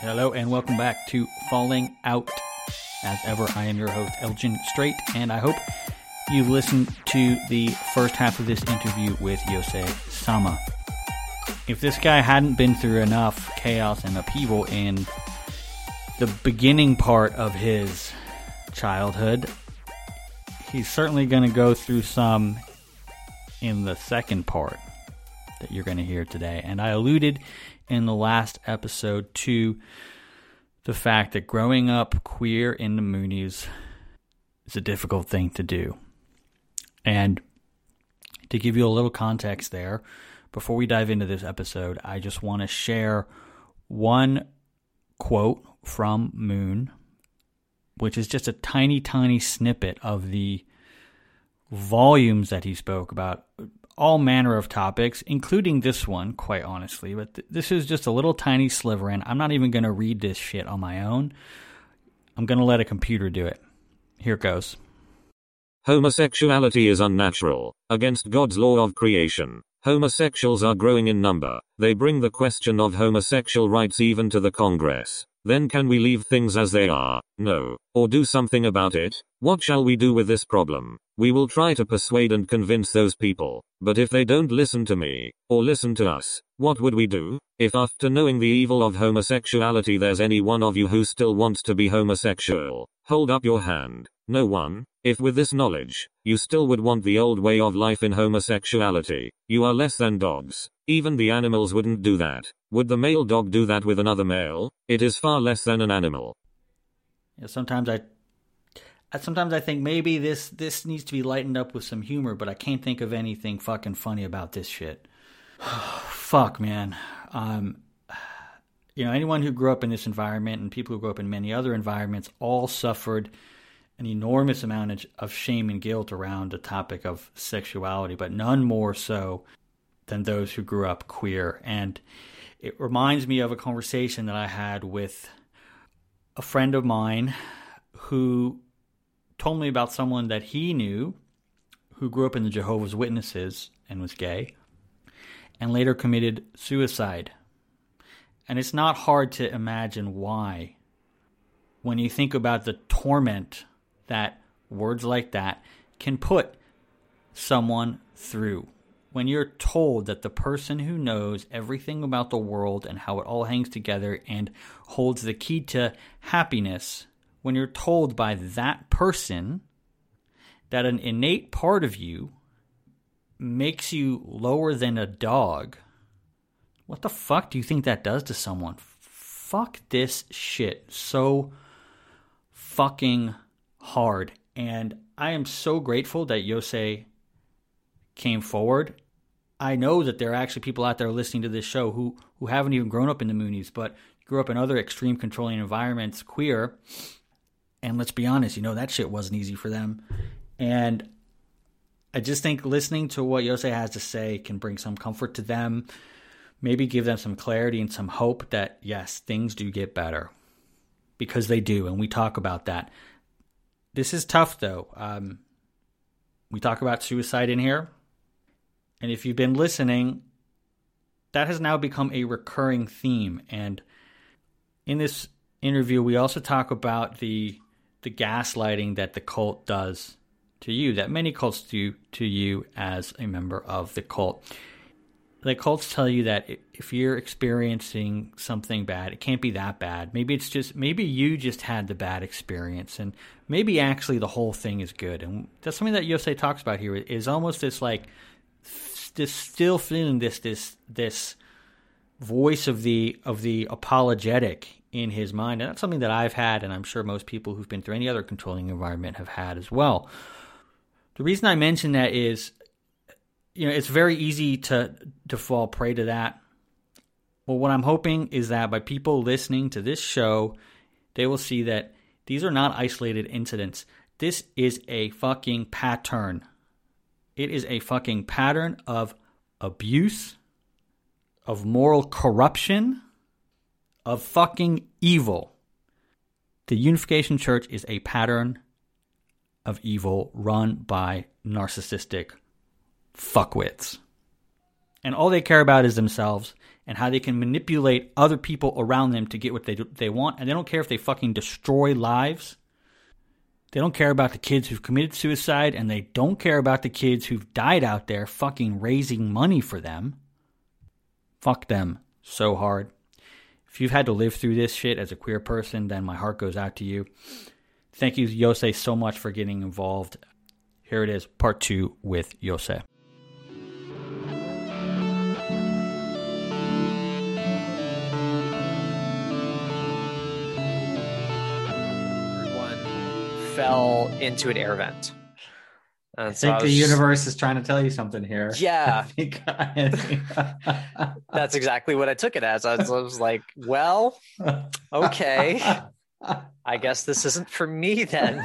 Hello and welcome back to Falling Out. As ever, I am your host, Elgin Straight, and I hope you've listened to the first half of this interview with Yosei Sama. If this guy hadn't been through enough chaos and upheaval in the beginning part of his childhood, he's certainly going to go through some in the second part that you're going to hear today. And I alluded in the last episode to the fact that growing up queer in the Moonies is a difficult thing to do. And to give you a little context there, before we dive into this episode, I just want to share one quote from Moon, which is just a tiny, tiny snippet of the volumes that he spoke about all manner of topics, including this one, quite honestly. But th- this is just a little tiny sliver, and I'm not even going to read this shit on my own. I'm going to let a computer do it. Here it goes. Homosexuality is unnatural, against God's law of creation. Homosexuals are growing in number. They bring the question of homosexual rights even to the Congress. Then can we leave things as they are? No. Or do something about it? What shall we do with this problem? We will try to persuade and convince those people. But if they don't listen to me, or listen to us, what would we do? If after knowing the evil of homosexuality there's any one of you who still wants to be homosexual, hold up your hand. No one? If with this knowledge, you still would want the old way of life in homosexuality, you are less than dogs. Even the animals wouldn't do that. Would the male dog do that with another male? It is far less than an animal. Yeah, sometimes I sometimes I think maybe this this needs to be lightened up with some humor, but I can't think of anything fucking funny about this shit. Fuck, man. Um, you know, anyone who grew up in this environment and people who grew up in many other environments all suffered an enormous amount of shame and guilt around the topic of sexuality, but none more so than those who grew up queer. And it reminds me of a conversation that I had with a friend of mine who told me about someone that he knew who grew up in the Jehovah's Witnesses and was gay and later committed suicide. And it's not hard to imagine why. When you think about the torment that words like that can put someone through. When you're told that the person who knows everything about the world and how it all hangs together and holds the key to happiness, when you're told by that person that an innate part of you makes you lower than a dog, what the fuck do you think that does to someone? Fuck this shit so fucking hard. And I am so grateful that Yosei came forward. I know that there are actually people out there listening to this show who, who haven't even grown up in the Moonies, but grew up in other extreme controlling environments, queer. And let's be honest, you know, that shit wasn't easy for them. And I just think listening to what Yosei has to say can bring some comfort to them, maybe give them some clarity and some hope that, yes, things do get better because they do. And we talk about that. This is tough, though. Um, we talk about suicide in here. And if you've been listening, that has now become a recurring theme. And in this interview, we also talk about the the gaslighting that the cult does to you, that many cults do to you as a member of the cult the cults tell you that if you're experiencing something bad, it can't be that bad. Maybe it's just maybe you just had the bad experience, and maybe actually the whole thing is good. And that's something that Yosei talks about here is almost this like this still feeling this this this voice of the of the apologetic in his mind, and that's something that I've had, and I'm sure most people who've been through any other controlling environment have had as well. The reason I mention that is you know, it's very easy to to fall prey to that. Well, what I'm hoping is that by people listening to this show, they will see that these are not isolated incidents. This is a fucking pattern. It is a fucking pattern of abuse, of moral corruption, of fucking evil. The Unification Church is a pattern of evil run by narcissistic fuckwits. And all they care about is themselves and how they can manipulate other people around them to get what they they want, and they don't care if they fucking destroy lives. They don't care about the kids who've committed suicide, and they don't care about the kids who've died out there fucking raising money for them. Fuck them so hard. If you've had to live through this shit as a queer person, then my heart goes out to you. Thank you, Yosei, so much for getting involved. Here it is, part two with Yosei. Fell into an air vent. And I so think the was- universe is trying to tell you something here. Yeah. I I- That's exactly what I took it as. I was, I was like, well, okay. I guess this isn't for me then.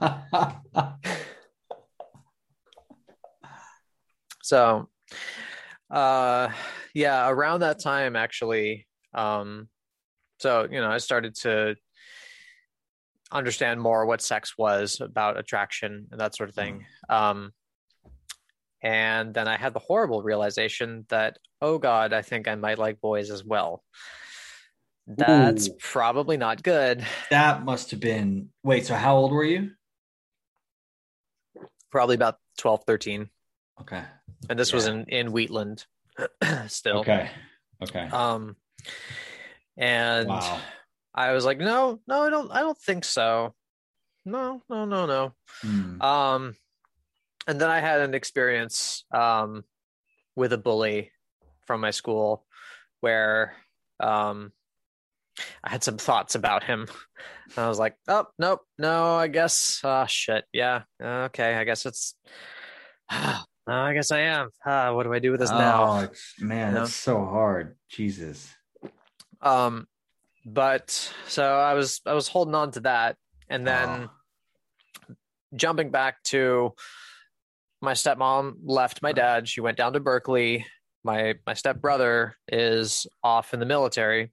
So, uh, yeah, around that time, actually, um, so you know, I started to understand more what sex was about attraction and that sort of thing. Um, and then I had the horrible realization that, oh God, I think I might like boys as well. That's Ooh. probably not good. that must have been. Wait, so how old were you? Probably about 12, 13. Okay. And this was in, in Wheatland still. Okay. Okay. Um, and wow. I was like, no, no, I don't, I don't think so. No, no, no, no. Hmm. Um, and then I had an experience um, with a bully from my school where um, I had some thoughts about him. And I was like, oh, nope, no, I guess, ah, shit, yeah, okay, I guess it's, I guess I am. Ah, what do I do with this now? Oh, it's, man, You know? that's so hard. Jesus. Um, but so I was, I was holding on to that, and then Oh. jumping back to my stepmom left my dad. She went down to berkeley. My my stepbrother is off in the military.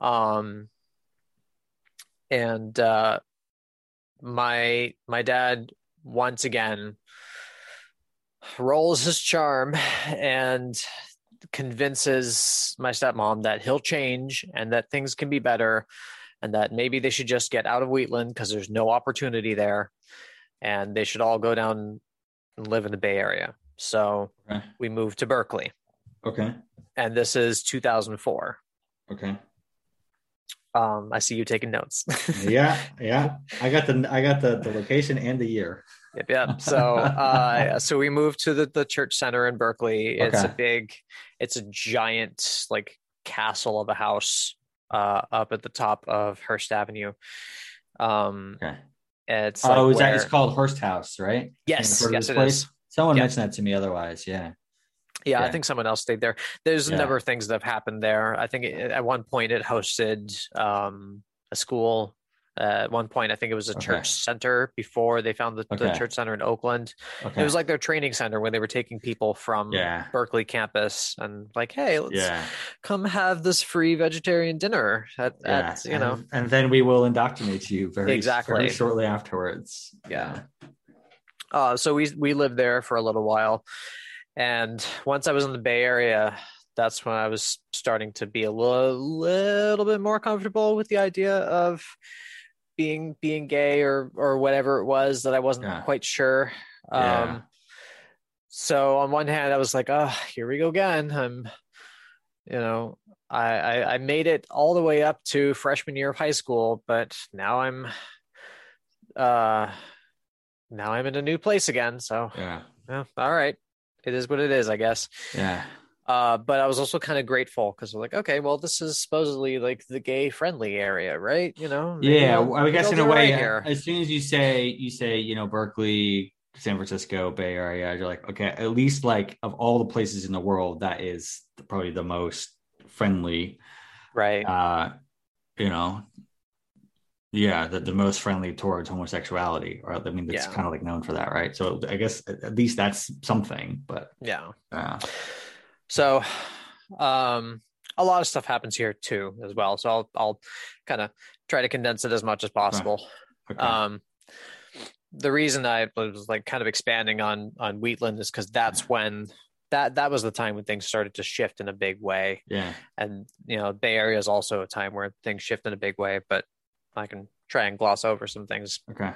Um and uh my my dad once again rolls his charm and convinces my stepmom that he'll change and that things can be better and that maybe they should just get out of Wheatland because there's no opportunity there and they should all go down and live in the Bay Area. So Okay. we moved to Berkeley Okay. and this is 2004. Okay. Um, I see you taking notes. Yeah. Yeah. I got the I got the, the location and the year. Yep, yep. So, uh, so we moved to the, the church center in Berkeley. It's a big, it's a giant like castle of a house uh, up at the top of Hearst Avenue. Um, Okay. it's oh, like is that it's called Hearst House, right? yes, yes, it place? is. Someone Yeah. mentioned that to me otherwise. Yeah. Yeah, I think someone else stayed there. There's a Yeah. number of things that have happened there. I think it, at one point it hosted um, a school. Uh, at one point, I think it was a Okay. church center before they found the, the church center in Oakland. Okay. It was like their training center when they were taking people from yeah. Berkeley campus and like, hey, let's Yeah. come have this free vegetarian dinner at, Yeah. at you know, and, and then we will indoctrinate you very Exactly. very shortly afterwards. Yeah. uh, so we we lived there for a little while, and once I was in the Bay Area, that's when I was starting to be a little, little bit more comfortable with the idea of being being gay or or whatever it was that I wasn't Yeah. quite sure. Yeah. Um, so on one hand, I was like, oh, here we go again. I'm, you know, I, I I made it all the way up to freshman year of high school, but now I'm, uh, now I'm in a new place again. So Yeah. yeah, all right, it is what it is, I guess. Yeah. Uh, but I was also kind of grateful because we're like, okay, well, this is supposedly like the gay friendly area, right? You know? Yeah, I guess in a way, right here. as soon as you say you say you know Berkeley, San Francisco, Bay Area, you're like, okay, at least like of all the places in the world, that is probably the most friendly. right? Uh, you know, yeah, the, the most friendly towards homosexuality, or I mean, that's Yeah. kind of like known for that, right? So I guess at least that's something. But yeah. uh, So, um, a lot of stuff happens here too, as well. So I'll I'll kind of try to condense it as much as possible. okay. Um, the reason I was like kind of expanding on on Wheatland is because that's when that that was the time when things started to shift in a big way. Yeah. And you know, Bay Area is also a time where things shift in a big way. But I can try and gloss over some things Okay.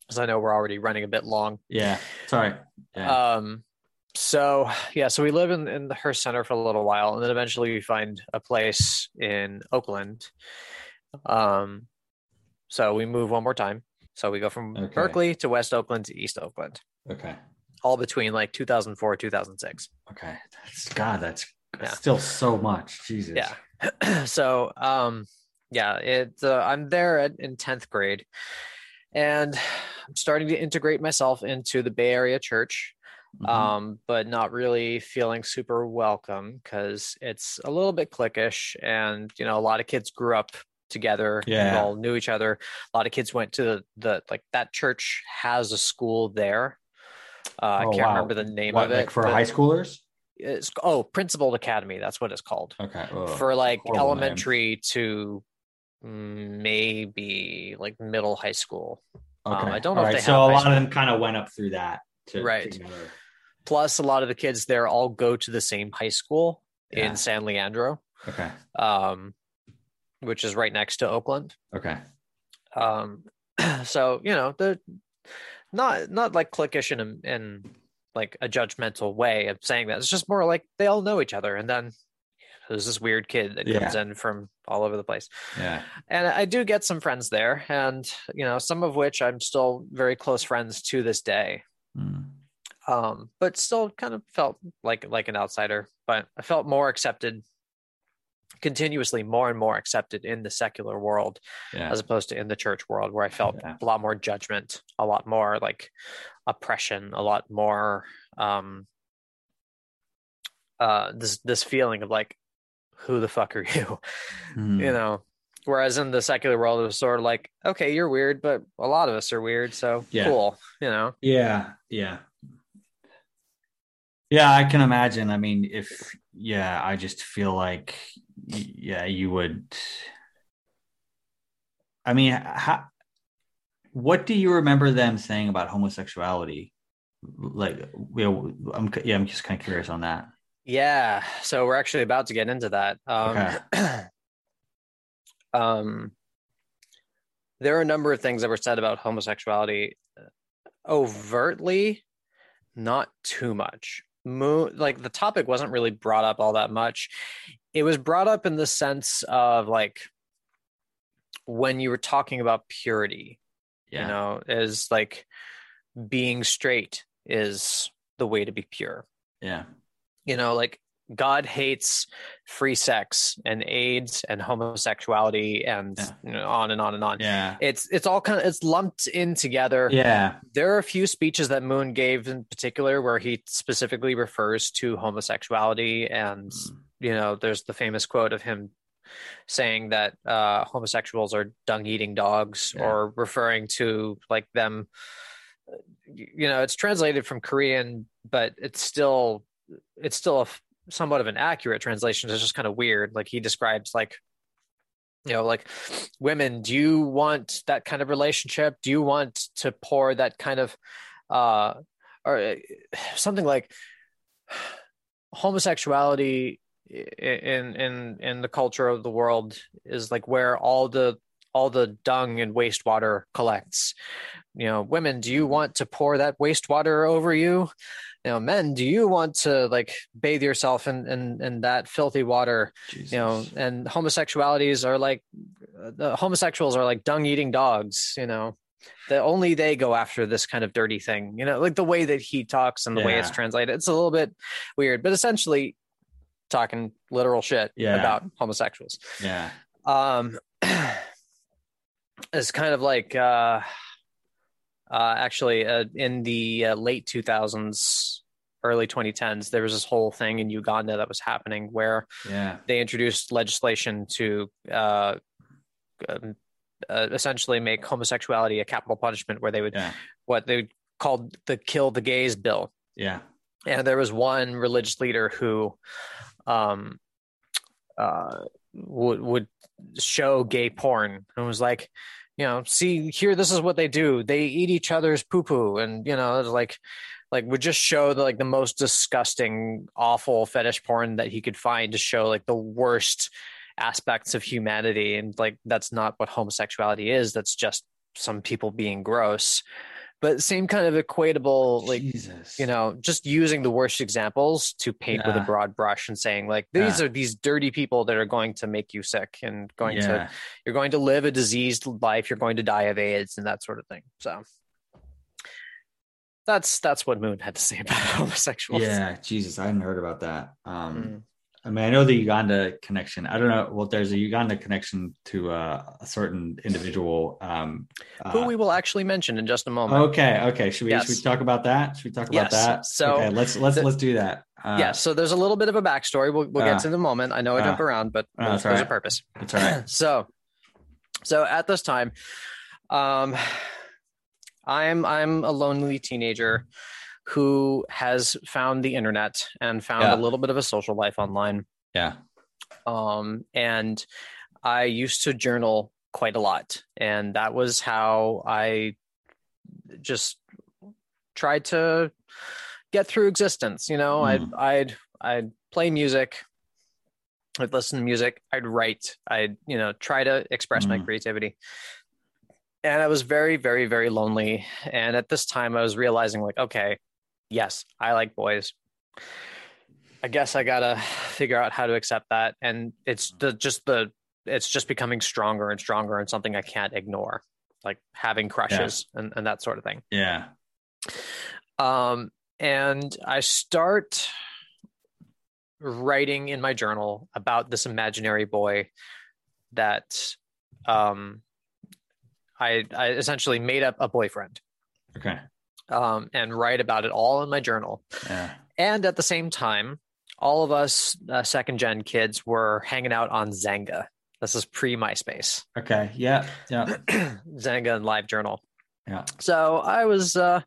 because I know we're already running a bit long. Yeah. Sorry. Yeah. Um, so yeah, so we live in, in the Hearst Center for a little while, and then eventually we find a place in Oakland. Um, so we move one more time. So we go from Okay. Berkeley to West Oakland to East Oakland, okay. all between like 2004 2006. Okay. That's, God, that's Yeah. still so much. Jesus. Yeah. so um, yeah, it uh, I'm there at, in 10th grade, and I'm starting to integrate myself into the Bay Area church. Mhm. um, but not really feeling super welcome because it's a little bit cliquish, and you know, a lot of kids grew up together, Yeah. all knew each other. A lot of kids went to the, the like that church has a school there. Uh, I Oh, can't wow. remember the name what, of it. like for high schoolers? it's oh, Principled Academy. That's what it's called Okay. For like horrible name. elementary to maybe like middle high school. Okay. um, I don't know All if right, they so a lot of them kind of went up through that. To, Right. together. Plus, a lot of the kids there all go to the same high school Yeah. in San Leandro. Okay. um, which is right next to Oakland. Okay. Um, so you know the not not like cliquish in a, in like a judgmental way of saying that. It's just more like they all know each other, and then there's this weird kid that comes in from all over the place. Yeah. And I do get some friends there, and you know some of which I'm still very close friends to this day. Mm. Um, but still kind of felt like like an outsider. But I felt more accepted continuously more and more accepted in the secular world Yeah. as opposed to in the church world where I felt Yeah. a lot more judgment, a lot more like oppression, a lot more um uh this this feeling of like who the fuck are you? Mm. You know. Whereas in the secular world it was sort of like, okay, you're weird, but a lot of us are weird, so Yeah. cool, you know. Yeah, yeah. Yeah, I can imagine. I mean, if yeah, I just feel like yeah, you would I mean, how what do you remember them saying about homosexuality? Like, you know, I'm yeah, I'm just kind of curious on that. Yeah, so we're actually about to get into that. Um, um, there are a number of things that were said about homosexuality overtly, not too much. Mo- like the topic wasn't really brought up all that much. It was brought up in the sense of like when you were talking about purity, Yeah. you know, is like being straight is the way to be pure Yeah. you know like god hates free sex and aids and homosexuality and Yeah. you know, on and on and on Yeah. it's it's all kind of it's lumped in together Yeah. there are a few speeches that moon gave in particular where he specifically refers to homosexuality and Mm. you know there's the famous quote of him saying that uh homosexuals are dung eating dogs Yeah. or referring to like them you know it's translated from korean but it's still it's still a somewhat of an accurate translation it's just kind of weird like he describes like you know like women do you want that kind of relationship? Do you want to pour that kind of uh or uh, something like homosexuality in in in the culture of the world is like where all the all the dung and wastewater collects. You know women do you want to pour that wastewater over you? You know men do you want to like bathe yourself in in, in that filthy water? Jesus. you know and homosexualities are like the homosexuals are like dung eating dogs you know? That only they go after this kind of dirty thing you know like the way that he talks and the way it's translated. It's a little bit weird but essentially talking literal shit Yeah. about homosexuals. Yeah. um it's kind of like uh uh actually uh, in the uh, late 2000s early 2010s there was this whole thing in uganda that was happening where Yeah. they introduced legislation to uh, um, uh, essentially make homosexuality a capital punishment where they would Yeah. what they called the kill the gays bill Yeah. and there was one religious leader who um uh would would show gay porn and was like you know, see here, this is what they do. They eat each other's poo poo, and you know, like like would just show the like the most disgusting, awful fetish porn that he could find to show like the worst aspects of humanity, and like that's not what homosexuality is. That's just some people being gross but same kind of equatable like Jesus. you know just using the worst examples to paint with a broad brush and saying like these Yeah. are these dirty people that are going to make you sick and going to you're going to live a diseased life you're going to die of aids and that sort of thing so that's that's what moon had to say about homosexuals Yeah, Jesus, I hadn't heard about that. Um, Mm. I mean, I know the Uganda connection. I don't know. Well, there's a Uganda connection to uh, a certain individual. Um, who uh, we will actually mention in just a moment okay, okay. Should we Yes. should we talk about that? Should we talk about Yes. that? So, okay, let's let's the- let's do that. Uh, yeah so there's a little bit of a backstory we'll, we'll Uh, get to in a moment i know i uh, jump around but uh, there's, all a purpose that's all right. so so at this time um i'm i'm a lonely teenager who has found the internet and found Yeah. a little bit of a social life online Yeah. um and i used to journal quite a lot and that was how i just tried to get through existence you know i'd Mm. i'd i'd play music i'd listen to music i'd write i'd you know try to express my Mm. creativity and i was very very very lonely and at this time i was realizing like okay yes i like boys i guess i gotta figure out how to accept that and it's the just the it's just becoming stronger and stronger and something i can't ignore like having crushes and, and that sort of thing Yeah. um, and I start writing in my journal about this imaginary boy that um, I, I essentially made up a boyfriend Okay. Um, and write about it all in my journal. Yeah. And at the same time, all of us uh, second gen kids were hanging out on Xanga. This is pre MySpace. Okay. Yeah. Yeah. Xanga and LiveJournal. Yeah. So I was uh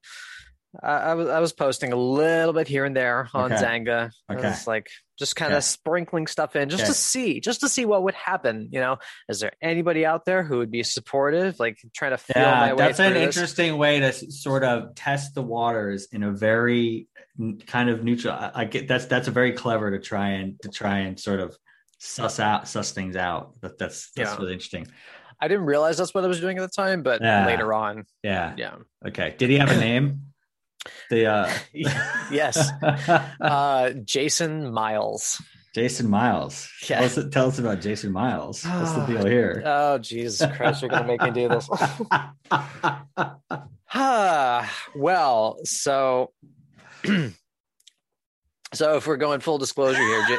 I, I was I was posting a little bit here and there on Okay. Xanga. Okay. It's like just kind of Okay. sprinkling stuff in just to see, just to see what would happen. You know, is there anybody out there who would be supportive, like trying to feel my Yeah, way that's an this? interesting way to sort of test the waters in a very kind of neutral. I, I get that's that's a very clever to try and to try and sort of suss out suss things out. That that's that's Yeah. really interesting. I didn't realize that's what I was doing at the time, but Yeah. later on, Yeah. yeah. Okay. Did he have a name? The uh yes. Uh Jason Miles. Jason Miles. Yeah. Tell, us, tell us about Jason Miles. What's the deal here? Oh Jesus Christ, you're gonna make me do this. Well, so so if we're going full disclosure here, J-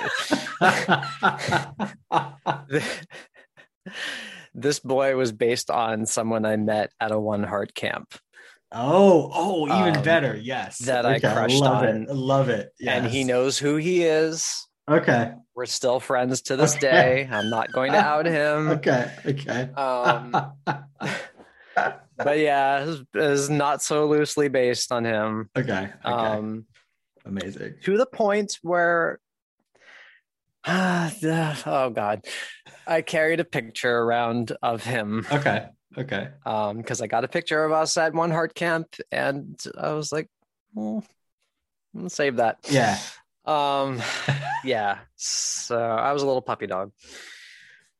this boy was based on someone I met at a one heart camp, oh, oh, even Um, better. Yes. that I crushed love on. It. Love it. and he knows who he is. Okay. We're still friends to this Okay. day. I'm not going to out him. Okay. Okay. Um, but yeah, it was, it was not so loosely based on him. okay. Okay. Um, Amazing. to the point where oh god i carried a picture around of him Okay. Okay. um because i got a picture of us at one heart camp and i was like well, i'm gonna save that Yeah. um yeah so i was a little puppy dog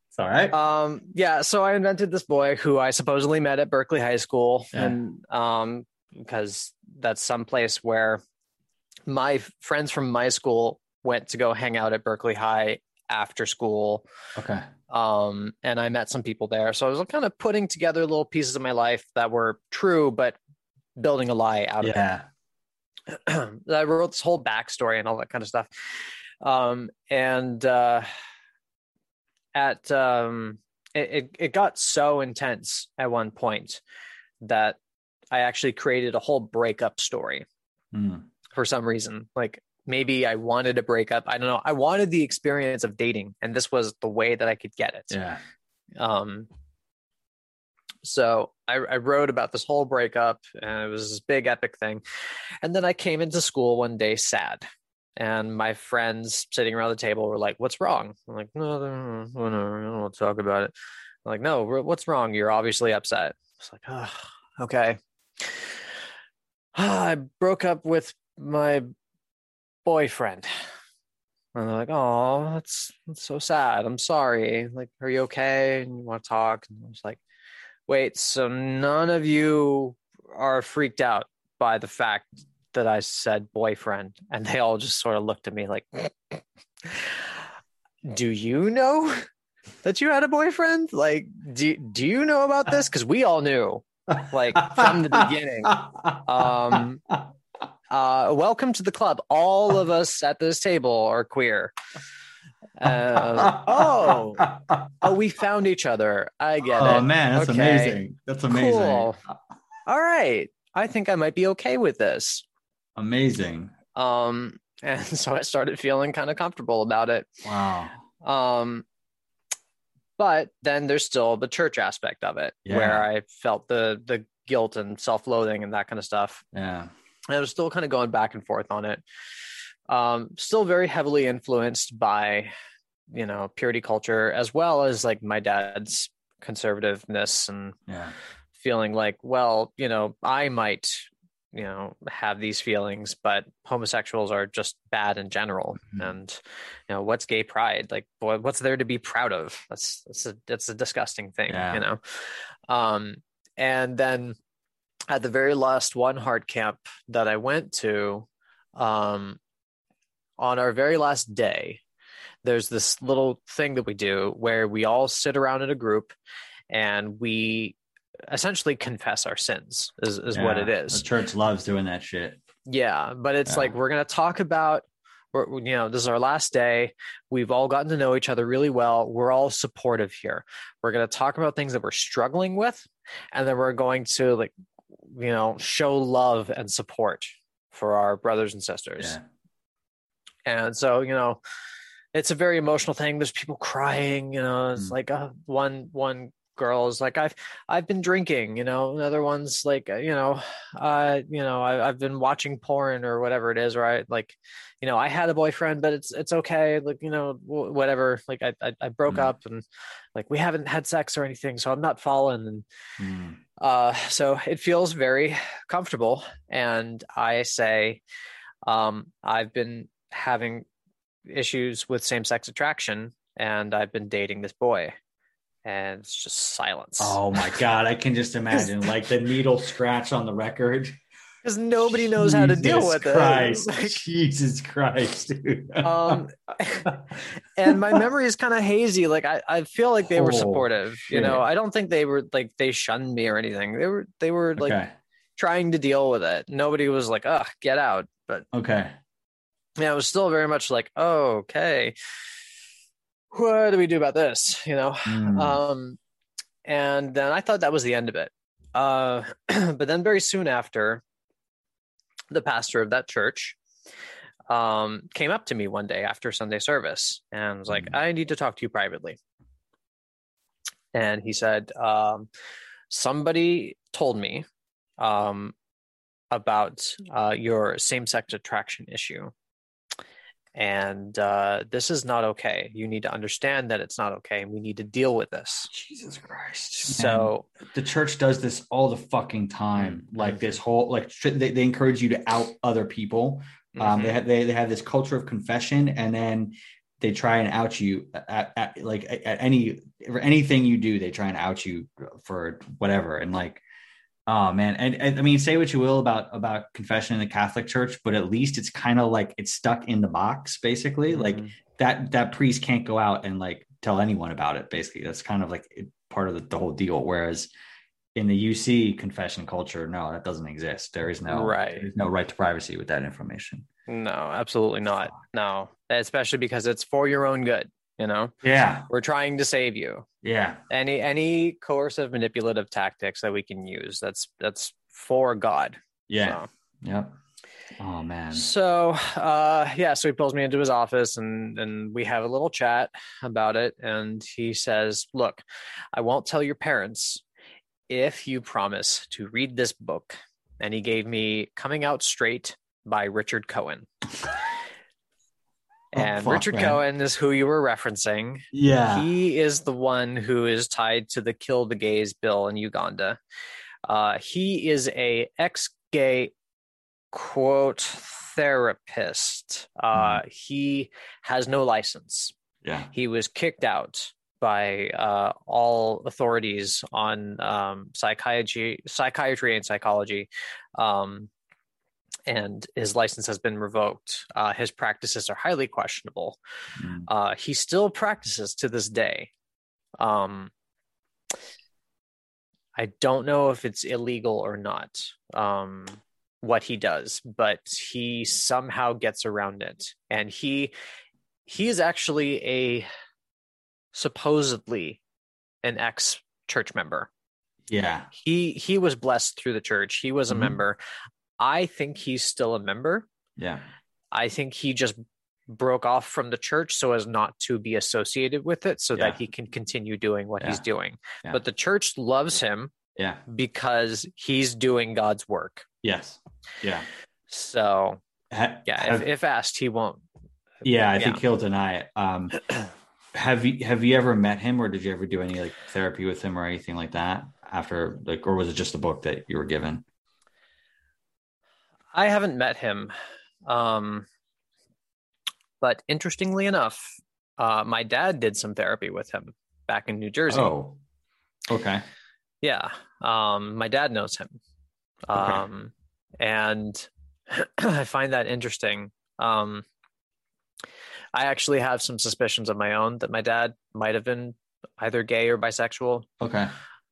It's all right. um yeah so i invented this boy who i supposedly met at berkeley high school Yeah. and um because that's some place where my friends from my school went to go hang out at berkeley high after school okay. um and i met some people there so i was kind of putting together little pieces of my life that were true but building a lie out of it Yeah. I wrote this whole backstory and all that kind of stuff. Um, and uh, at um, it, it it got so intense at one point that I actually created a whole breakup story Mm. for some reason. Like maybe I wanted a breakup. I don't know. I wanted the experience of dating, and this was the way that I could get it. Yeah. Um, so I, I wrote about this whole breakup, and it was this big epic thing. And then I came into school one day sad, and my friends sitting around the table were like, "What's wrong?" I'm like, "No, no, no, whatever. I don't want to talk about it." I'm like, no, what's wrong? You're obviously upset. It's like, oh, okay. I broke up with my boyfriend. And they're like, oh, that's, that's so sad. I'm sorry. Like, are you okay? And you want to talk? And I was like, wait, so none of you are freaked out by the fact that I said boyfriend? And they all just sort of looked at me like, do you know that you had a boyfriend? Like, do, do you know about this? Because we all knew, like, from the beginning. Um, uh, welcome to the club. All of us at this table are queer. Uh, oh, oh, we found each other. I get oh, it. Oh man, that's Okay. amazing. That's amazing. Cool. All right. I think I might be okay with this. Amazing. Um, and so I started feeling kind of comfortable about it. Wow. Um, but then there's still the church aspect of it Yeah. where I felt the the guilt and self-loathing and that kind of stuff. Yeah. And I was still kind of going back and forth on it. Um, still very heavily influenced by, you know, purity culture as well as like my dad's conservativeness and Yeah. feeling like, well, you know, I might, you know, have these feelings, but homosexuals are just bad in general. Mhm. And, you know, what's gay pride? Like, boy, what's there to be proud of? That's that's a that's a disgusting thing, Yeah. you know. Um, and then at the very last one heart camp that I went to, um, on our very last day, there's this little thing that we do where we all sit around in a group and we essentially confess our sins is, is what it is The church loves doing that shit. yeah but it's Yeah. like we're going to talk about we're, you know this is our last day we've all gotten to know each other really well we're all supportive here we're going to talk about things that we're struggling with and then we're going to like you know show love and support for our brothers and sisters Yeah. and so you know it's a very emotional thing there's people crying you know it's Mm. like uh, one one girl is like i've i've been drinking you know another one's like you know uh you know I, i've been watching porn or whatever it is right like you know i had a boyfriend but it's it's okay like you know wh- whatever like i i, I broke Mm. up and like we haven't had sex or anything so i'm not fallen and Mm. Uh, so it feels very comfortable. And I say, um, I've been having issues with same sex attraction and I've been dating this boy. And it's just silence. Oh my god, I can just imagine like the needle scratch on the record. Because nobody knows how to deal with it. Christ. It's like- Jesus Christ, dude. um and my memory is kind of hazy like I, I feel like they were Oh, supportive you know i don't think they were like they shunned me or anything they were they were like okay. trying to deal with it nobody was like ugh get out but Okay. yeah, it was still very much like, oh, okay, what do we do about this? You know, Mm. um, and then I thought that was the end of it. Uh, but then very soon after, the pastor of that church um, came up to me one day after Sunday service and was like, Mhm. I need to talk to you privately. And he said, um, somebody told me um, about uh, your same sex attraction issue. And uh, this is not okay. You need to understand that it's not okay. And we need to deal with this. Jesus Christ. So, Man, the church does this all the fucking time. Mm. Like this whole like they, they encourage you to out other people. Um, mhm. they have they, they have this culture of confession, and then they try and out you at, at like at at any for anything you do. They try and out you for whatever, and like, oh man, and, and I mean, say what you will about about confession in the Catholic Church, but at least it's kind of like it's stuck in the box, basically. Like Mhm. that that priest can't go out and like tell anyone about it. Basically, that's kind of like part of the, the whole deal. Whereas in the UC confession culture, no, that doesn't exist. There is no Right. There's no right to privacy with that information. no, absolutely not. No, especially because it's for your own good. You know, Yeah, we're trying to save you. yeah, Any any coercive, manipulative tactics that we can use. That's that's for God. yeah, So- yep. Oh man, So, uh, yeah, so he pulls me into his office and and we have a little chat about it. And he says, "Look, I won't tell your parents if you promise to read this book." And he gave me "Coming Out Straight" by Richard Cohen. And fuck, Richard man. Cohen is who you were referencing. Yeah. He is the one who is tied to the Kill the Gays bill in Uganda. Uh, he is a ex-gay quote therapist. Uh, He has no license. yeah. He was kicked out by uh, all authorities on um, psychiatry, psychiatry and psychology, um, and his license has been revoked. Uh, his practices are highly questionable. Mm. Uh, he still practices to this day. Um, I don't know if it's illegal or not. Um, what he does, but he somehow gets around it, and he he is actually a supposedly an ex church member. Yeah. He he was blessed through the church. He was a Mhm. member. I think he's still a member. Yeah. I think he just broke off from the church so as not to be associated with it so Yeah. that he can continue doing what he's doing. Yeah. But the church loves him Yeah. because he's doing God's work. Yes. Yeah. So, yeah, have- if, if asked, he won't. yeah, I think he'll deny it. Um, have you have you ever met him, or did you ever do any like therapy with him, or anything like that? After like, or was it just a book that you were given? I haven't met him. Um, but interestingly enough, uh, my dad did some therapy with him back in New Jersey. Oh, okay. Yeah. Um, my dad knows him. Okay. Um, and I find that interesting. Um, I actually have some suspicions of my own that my dad might have been either gay or bisexual. Okay.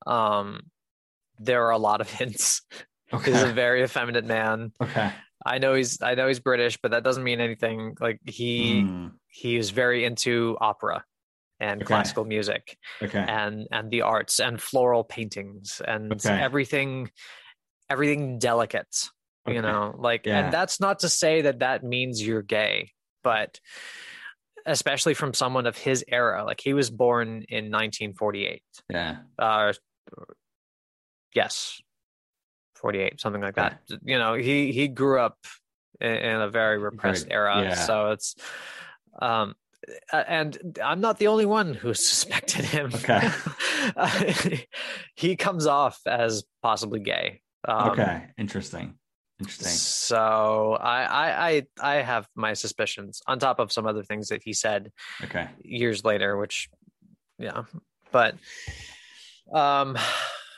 Um, there are a lot of hints. He's a very effeminate man. Okay. I know he's I know he's British, but that doesn't mean anything. Like he Mm, he is very into opera and Okay. classical music okay. and and the arts and floral paintings and Okay. everything everything delicate Okay. you know like Yeah. and that's not to say that that means you're gay but especially from someone of his era like he was born in 1948 Yeah. uh yes 48 something like that you know he he grew up in, in a very repressed era yeah. so it's um and i'm not the only one who suspected him Okay. Uh, he comes off as possibly gay um, okay. Interesting. Interesting. so I, I i i have my suspicions on top of some other things that he said Okay. years later which yeah but um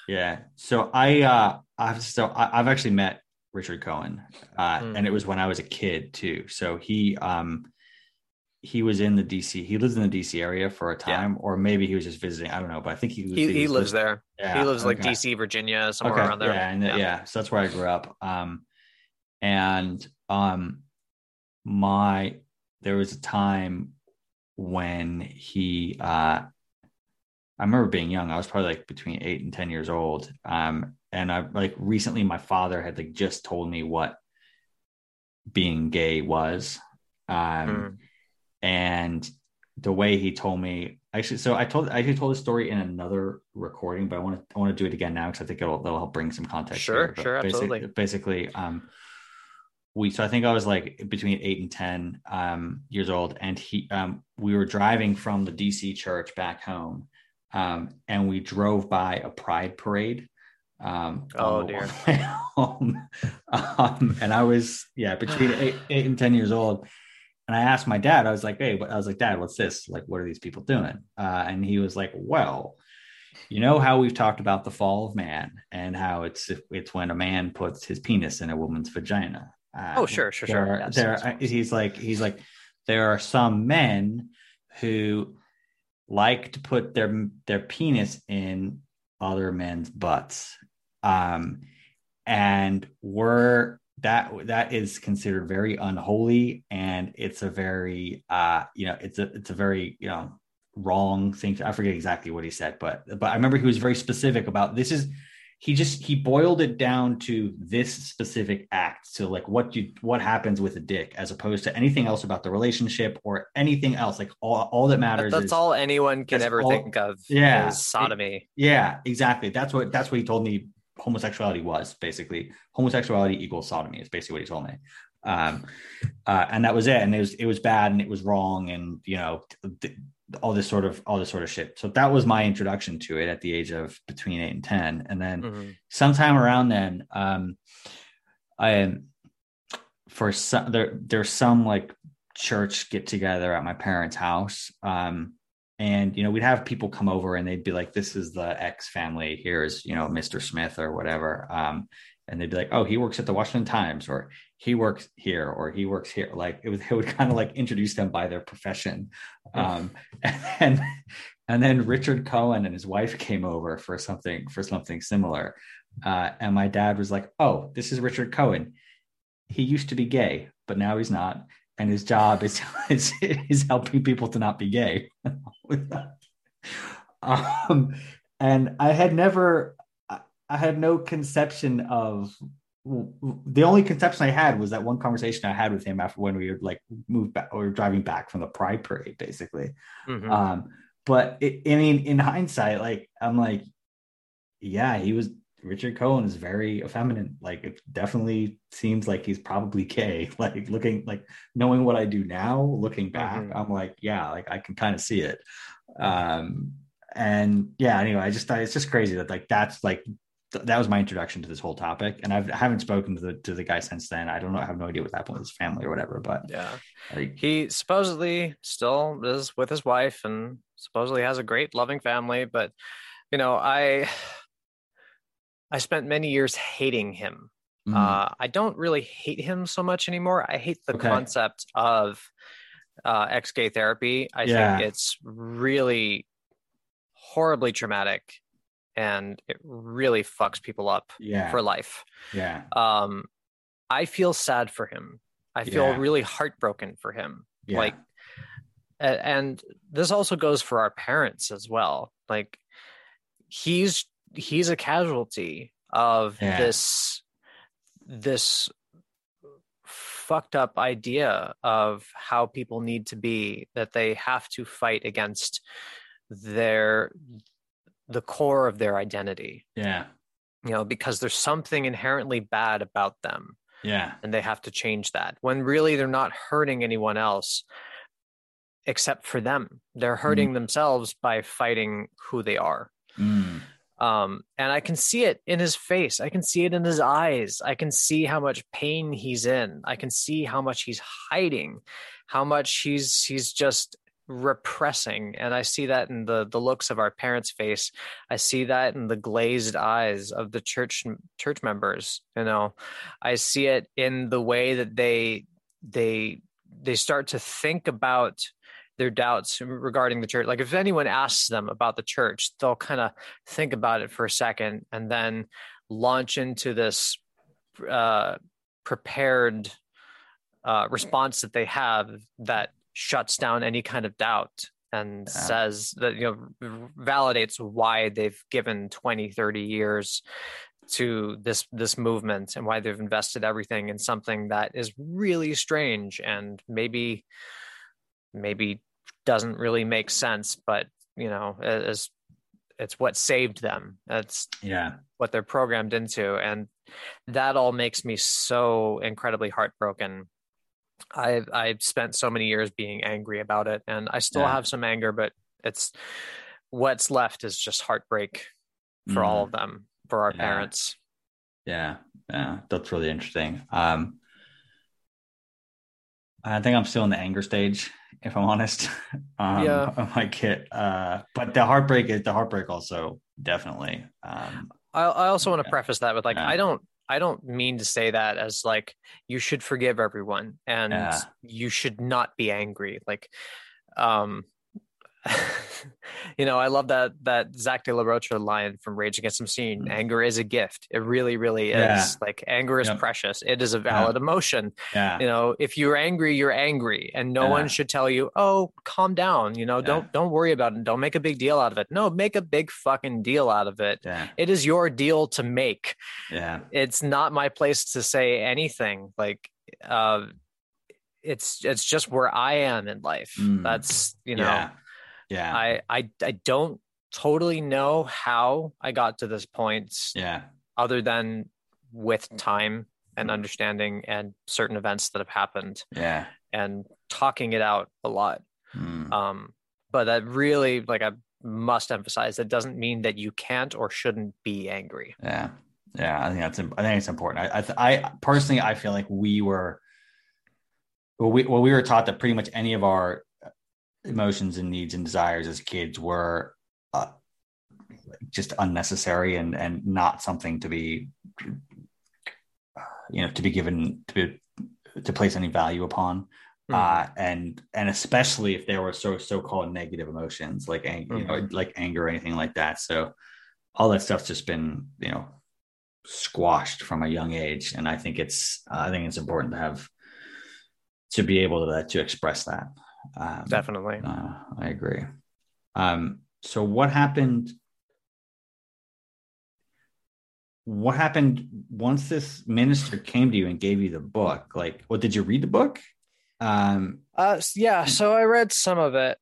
Yeah. So I uh I've I've actually met Richard Cohen. Uh Mm. and it was when I was a kid too. So he um he was in the DC. He lives in the DC area for a Yeah. time or maybe he was just visiting. I don't know, but I think he he, he lives there Yeah, he lives like dc virginia somewhere okay. around there Yeah, and yeah. yeah, so that's where I grew up. Um and um my there was a time when he uh I remember being young. I was probably like between eight and ten years old. Um, and I like recently, my father had like just told me what being gay was. Um, Mm. and the way he told me, actually, so I told I actually told the story in another recording, but I want to I want to do it again now because I think it'll that'll help bring some context. Sure. Sure, absolutely. Basically, um, we so I think I was like between eight and ten um, years old, and he um, we were driving from the DC church back home, um, and we drove by a pride parade. Um, Oh, dear. home, um, and I was yeah between eight, eight and ten years old, and I asked my dad, I was like, hey, what- I was like, Dad, what's this? Like, what are these people doing? Uh, and he was like, well, you know how we've talked about the fall of man and how it's it's when a man puts his penis in a woman's vagina. Uh, Oh, sure, sure, there sure. are- there, are- he's like, he's like, there are some men who like to put their their penis in other men's butts, um, and we're that that is considered very unholy, and it's a very uh, you know, it's a it's a very you know wrong thing. I forget exactly what he said, but but I remember he was very specific about this is he just he boiled it down to this specific act so like what you what happens with a dick as opposed to anything else about the relationship or anything else like all, all that matters that's is, all anyone can ever all- think of Yeah. is sodomy yeah exactly that's what that's what he told me homosexuality was basically homosexuality equals sodomy is basically what he told me Um, uh, and that was it. And it was it was bad and it was wrong and you know th- all this sort of all this sort of shit. So that was my introduction to it at the age of between eight and ten. And then Mm-hmm. sometime around then, um, I for some there there's some like church get together at my parents' house. Um, and you know we'd have people come over and they'd be like, "This is the X family. Here's you know Mr. Smith or whatever." Um, and they'd be like, "Oh, he works at the Washington Times," or "He works here," or "He works here." Like it was, it would kind of like introduce them by their profession. Um, and and then Richard Cohen and his wife came over for something for something similar. Uh, and my dad was like, "Oh, this is Richard Cohen. He used to be gay, but now he's not, and his job is is, is helping people to not be gay." um, and I had never, I- had no conception of. The only conception I had was that one conversation I had with him after when we were like moved back, or we driving back from the Pride Parade, basically. Mhm. Um, but it, I mean, in hindsight, like I'm like, yeah, he was Richard Cohen is very effeminate. Like it definitely seems like he's probably gay. Like looking like knowing what I do now, looking back, Mhm. I'm like, yeah, like I can kind of see it. Um, and yeah, anyway, I just thought it's just crazy that like that's like th- that was my introduction to this whole topic. And I've, I haven't spoken to the to the guy since then. I don't know, I have no idea what happened with his family or whatever. But yeah. like, He supposedly still is with his wife and supposedly has a great loving family, but you know, I I spent many years hating him. mm, Uh, I don't really hate him so much anymore. I hate the Okay. concept of uh, ex gay therapy. I Yeah. think it's really horribly traumatic and it really fucks people up yeah, for life. yeah, Um, I feel sad for him. I feel Yeah. really heartbroken for him. yeah, Like, and this also goes for our parents as well. Like, he's he's a casualty of Yeah. this this fucked up idea of how people need to be that they have to fight against their the core of their identity. Yeah, you know because there's something inherently bad about them. Yeah, and they have to change that when really they're not hurting anyone else except for them. They're hurting themselves by fighting who they are. Mm, um and i can see it in his face. I can see it in his eyes. I can see how much pain he's in. I can see how much he's hiding how much he's he's just repressing. And i see that in the the looks of our parents face. I see that in the glazed eyes of the church church members you know. I see it in the way that they they they start to think about their doubts regarding the church like if anyone asks them about the church they'll kind of think about it for a second and then launch into this uh prepared uh response that they have that shuts down any kind of doubt and Yeah. says that you know validates why they've given 20 30 years to this this movement and why they've invested everything in something that is really strange and maybe maybe doesn't really make sense but you know as it's what saved them that's yeah, what they're programmed into and that all makes me so incredibly heartbroken i've i've spent so many years being angry about it and i still Yeah. have some anger but it's what's left is just heartbreak for all of them for our Mm. Yeah. parents yeah, yeah. That's really interesting. Um, I think I'm still in the anger stage, if I'm honest. Um, Yeah. I might get, uh, but the heartbreak is the heartbreak also definitely. Um, I, I also want to Yeah. preface that with like Yeah. I don't I don't mean to say that as like you should forgive everyone and Yeah. you should not be angry. Like, um, you know, I love that that Zach De La Rocha line from Rage Against the Machine. Mm. Anger is a gift. It really, really is. Yeah. Like anger is Yep. precious. It is a valid emotion. yeah, You know, if you're angry, you're angry, and no Yeah. one should tell you, "Oh, calm down." You know, Yeah. don't don't worry about it. Don't make a big deal out of it. No, make a big fucking deal out of it. yeah, It is your deal to make yeah, it's not my place to say anything like uh it's it's just where i am in life Mm. that's you know yeah, I, I i don't totally know how i got to this point yeah, other than with time and understanding and certain events that have happened Yeah. and talking it out a lot. Mm. Um, but that really, like, I must emphasize that doesn't mean that you can't or shouldn't be angry. Yeah, yeah. I think that's. I think it's important. I, I, th- I personally, I feel like we were. Well, we well, we were taught that pretty much any of our emotions and needs and desires as kids were uh, just unnecessary and and not something to be, you know, to be given to be, to place any value upon. uh, and and especially if there were so so called negative emotions like ang- you know like anger or anything like that. So all that stuff's just been you know squashed from a young age, and I think it's I think it's important to have to be able to to express that. Um, Definitely. uh, I agree. Um, so what happened? What happened once this minister came to you and gave you the book? Like, what did you read the book? Um, Uh, yeah. So I read some of it.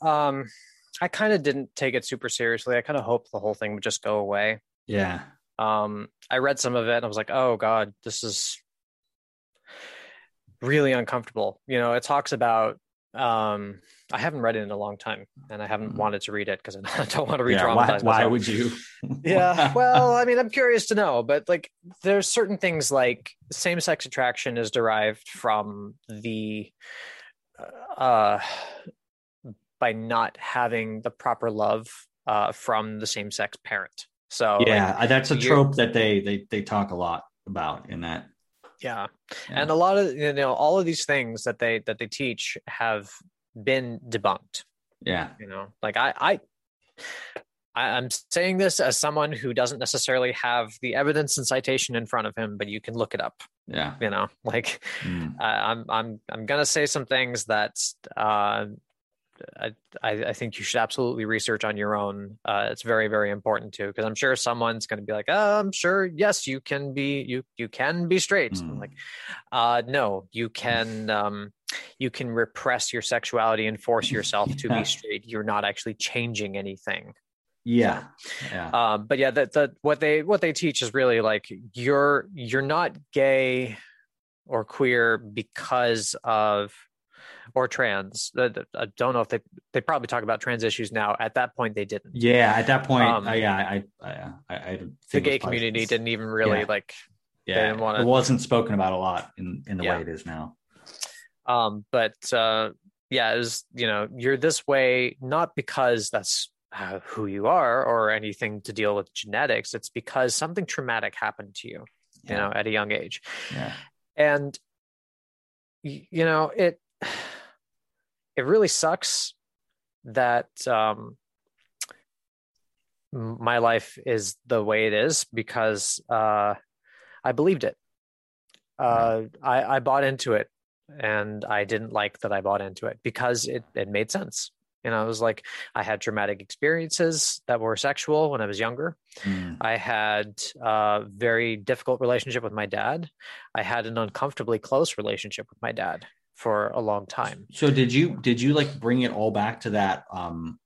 Um, I kind of didn't take it super seriously. I kind of hoped the whole thing would just go away. yeah, Um, I read some of it and I was like, oh God, this is really uncomfortable. You know, it talks about, um, I haven't read it in a long time and I haven't Mhm. wanted to read it because I don't want to read yeah. Why, why would you? yeah. Well, I mean, I'm curious to know, but like there's certain things like same sex attraction is derived from the, uh, by not having the proper love uh, from the same sex parent. So, yeah, uh, that's a trope that they they they talk a lot about in that. Yeah Yeah. and a lot of you know all of these things that they that they teach have been debunked Yeah, you know like i i i'm saying this as someone who doesn't necessarily have the evidence and citation in front of him but you can look it up yeah. you know like Mm. I- i'm i'm i'm gonna say some things that uh I, I think you should absolutely research on your own. Uh, it's very, very important too, because I'm sure someone's going to be like, oh, "I'm sure, yes, you can be, you you can be straight." Mm. like, uh, no, you can, um, you can repress your sexuality and force yourself to be straight. You're not actually changing anything. Yeah, yeah, Um, but yeah, that that what they what they teach is really like you're you're not gay or queer because of or trans. I don't know if they they probably talk about trans issues now. At that point, they didn't. yeah. At that point, Um, uh, yeah, I, I, I, I The gay community didn't even really Yeah. like. Yeah, wanna- it wasn't spoken about a lot in in the Yeah. way it is now. Um, but uh, yeah, it was you know you're this way not because that's uh, who you are or anything to deal with genetics. It's because something traumatic happened to you. You know, at a young age. Yeah, and you know it it really sucks that um my life is the way it is because uh i believed it uh i i bought into it and i didn't like that i bought into it because it it made sense you know it was like i had traumatic experiences that were sexual when i was younger Mm. I had a very difficult relationship with my dad. I had an uncomfortably close relationship with my dad for a long time. So did you did you like bring it all back to that um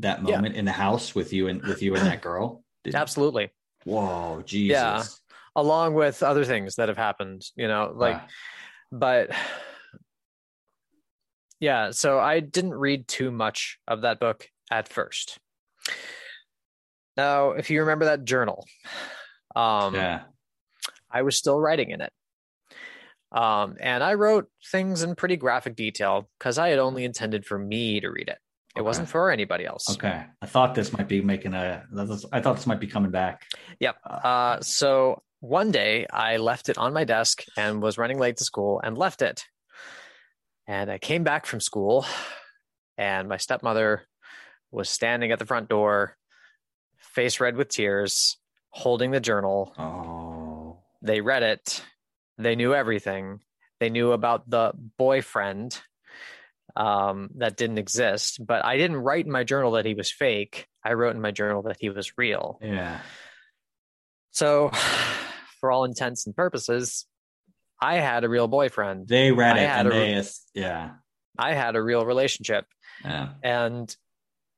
that Yeah. moment in the house with you and with you and that girl? Did, Absolutely. Whoa, Jesus. Yeah. Along with other things that have happened, you know, like, Wow. but yeah, so I didn't read too much of that book at first. Now, if you remember that journal, um, yeah. I was still writing in it. Um, and I wrote things in pretty graphic detail because I had only intended for me to read it. It Okay. wasn't for anybody else. Okay. I thought this might be making a I thought this might be coming back. Yep. Uh, Uh, so one day I left it on my desk and was running late to school and left it. And I came back from school and my stepmother was standing at the front door, face red with tears, holding the journal. oh. They read it. They knew everything. They knew about the boyfriend um, that didn't exist. But I didn't write in my journal that he was fake. I wrote in my journal that he was real. Yeah. So, for all intents and purposes, I had a real boyfriend. They read I it had and a- they yeah. I had a real relationship. Yeah. And,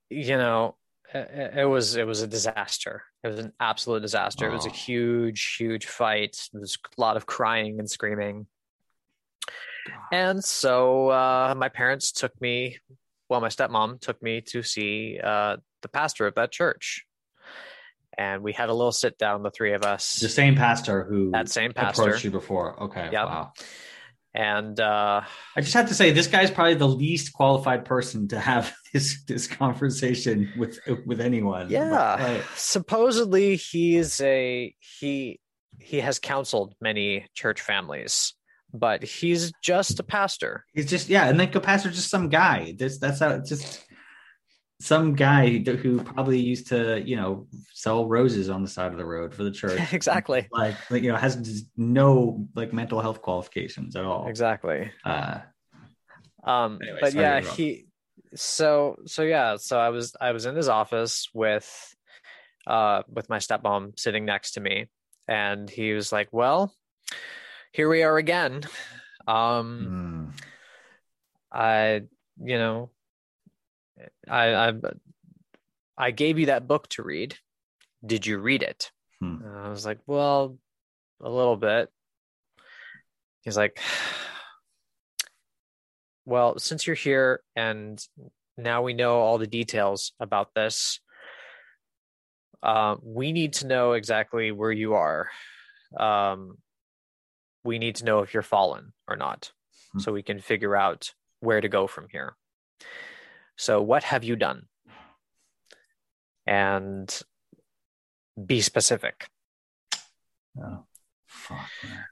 you know, it, was it was a disaster. It was an absolute disaster. It was a Oh. huge, huge fight. There was a lot of crying and screaming. And so uh, my parents took me, well, my stepmom took me to see uh, the pastor of that church. And we had a little sit down, the three of us. The same pastor who That same pastor. approached you before. Okay. Yep. Wow. And uh, I just have to say, this guy's probably the least qualified person to have this this conversation with with anyone. yeah, But, supposedly he's a he he has counseled many church families, but he's just a pastor. he's just yeah, and then pastor's just some guy. This that's how it's just some guy who probably used to you know sell roses on the side of the road for the church. exactly. Like, like you know has no like mental health qualifications at all. Exactly. Uh, Um, Anyway, but yeah, he. So so yeah, so I was I was in his office with, uh, with my stepmom sitting next to me, and he was like, "Well, here we are again. Um, hmm. I, you know, I I I gave you that book to read. Did you read it?" Hmm. I was like, "Well, a little bit." He's like, "Well, since you're here and now we know all the details about this, uh, we need to know exactly where you are. Um, we need to know if you're fallen or not, Hmm. so we can figure out where to go from here. So, what have you done? And be specific. Oh, fuck. Man.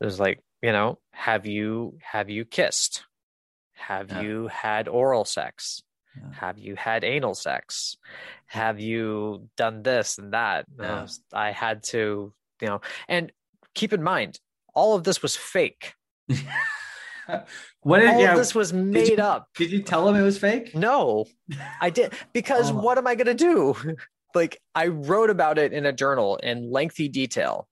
Was like, you know, have you have you kissed? Have Yeah. you had oral sex? Yeah. Have you had anal sex? Have you done this and that? And I was- I had to, you know, and keep in mind, all of this was fake. what did All yeah? this was made you- up. Did you tell him it was fake? No, I did because Oh. what am I going to do? Like I wrote about it in a journal in lengthy detail.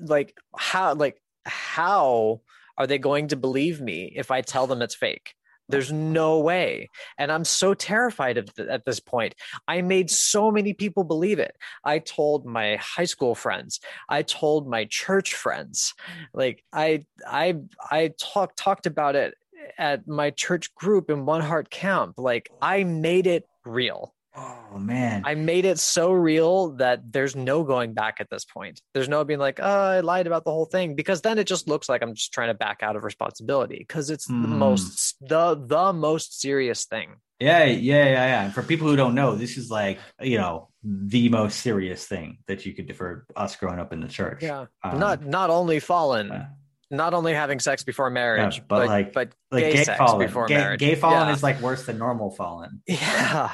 Like how like how are they going to believe me if I tell them it's fake? There's no way. And I'm so terrified of th- at this point. I made so many people believe it. I told my high school friends. I told my church friends. Like I I I talked talked about it at my church group in One Heart Camp. Like I made it real. Oh man. I made it so real that there's no going back at this point. There's no being like, oh, I lied about the whole thing because then it just looks like I'm just trying to back out of responsibility because it's the Hmm. most the the most serious thing. Yeah, yeah, yeah, yeah. And for people who don't know, this is like you know the most serious thing that you could do for us growing up in the church. Yeah, Um, not not only fallen, uh, not only having sex before marriage, but but like- but like gay, gay, sex fallen. before Gay, marriage. gay fallen yeah. is like worse than normal fallen. yeah,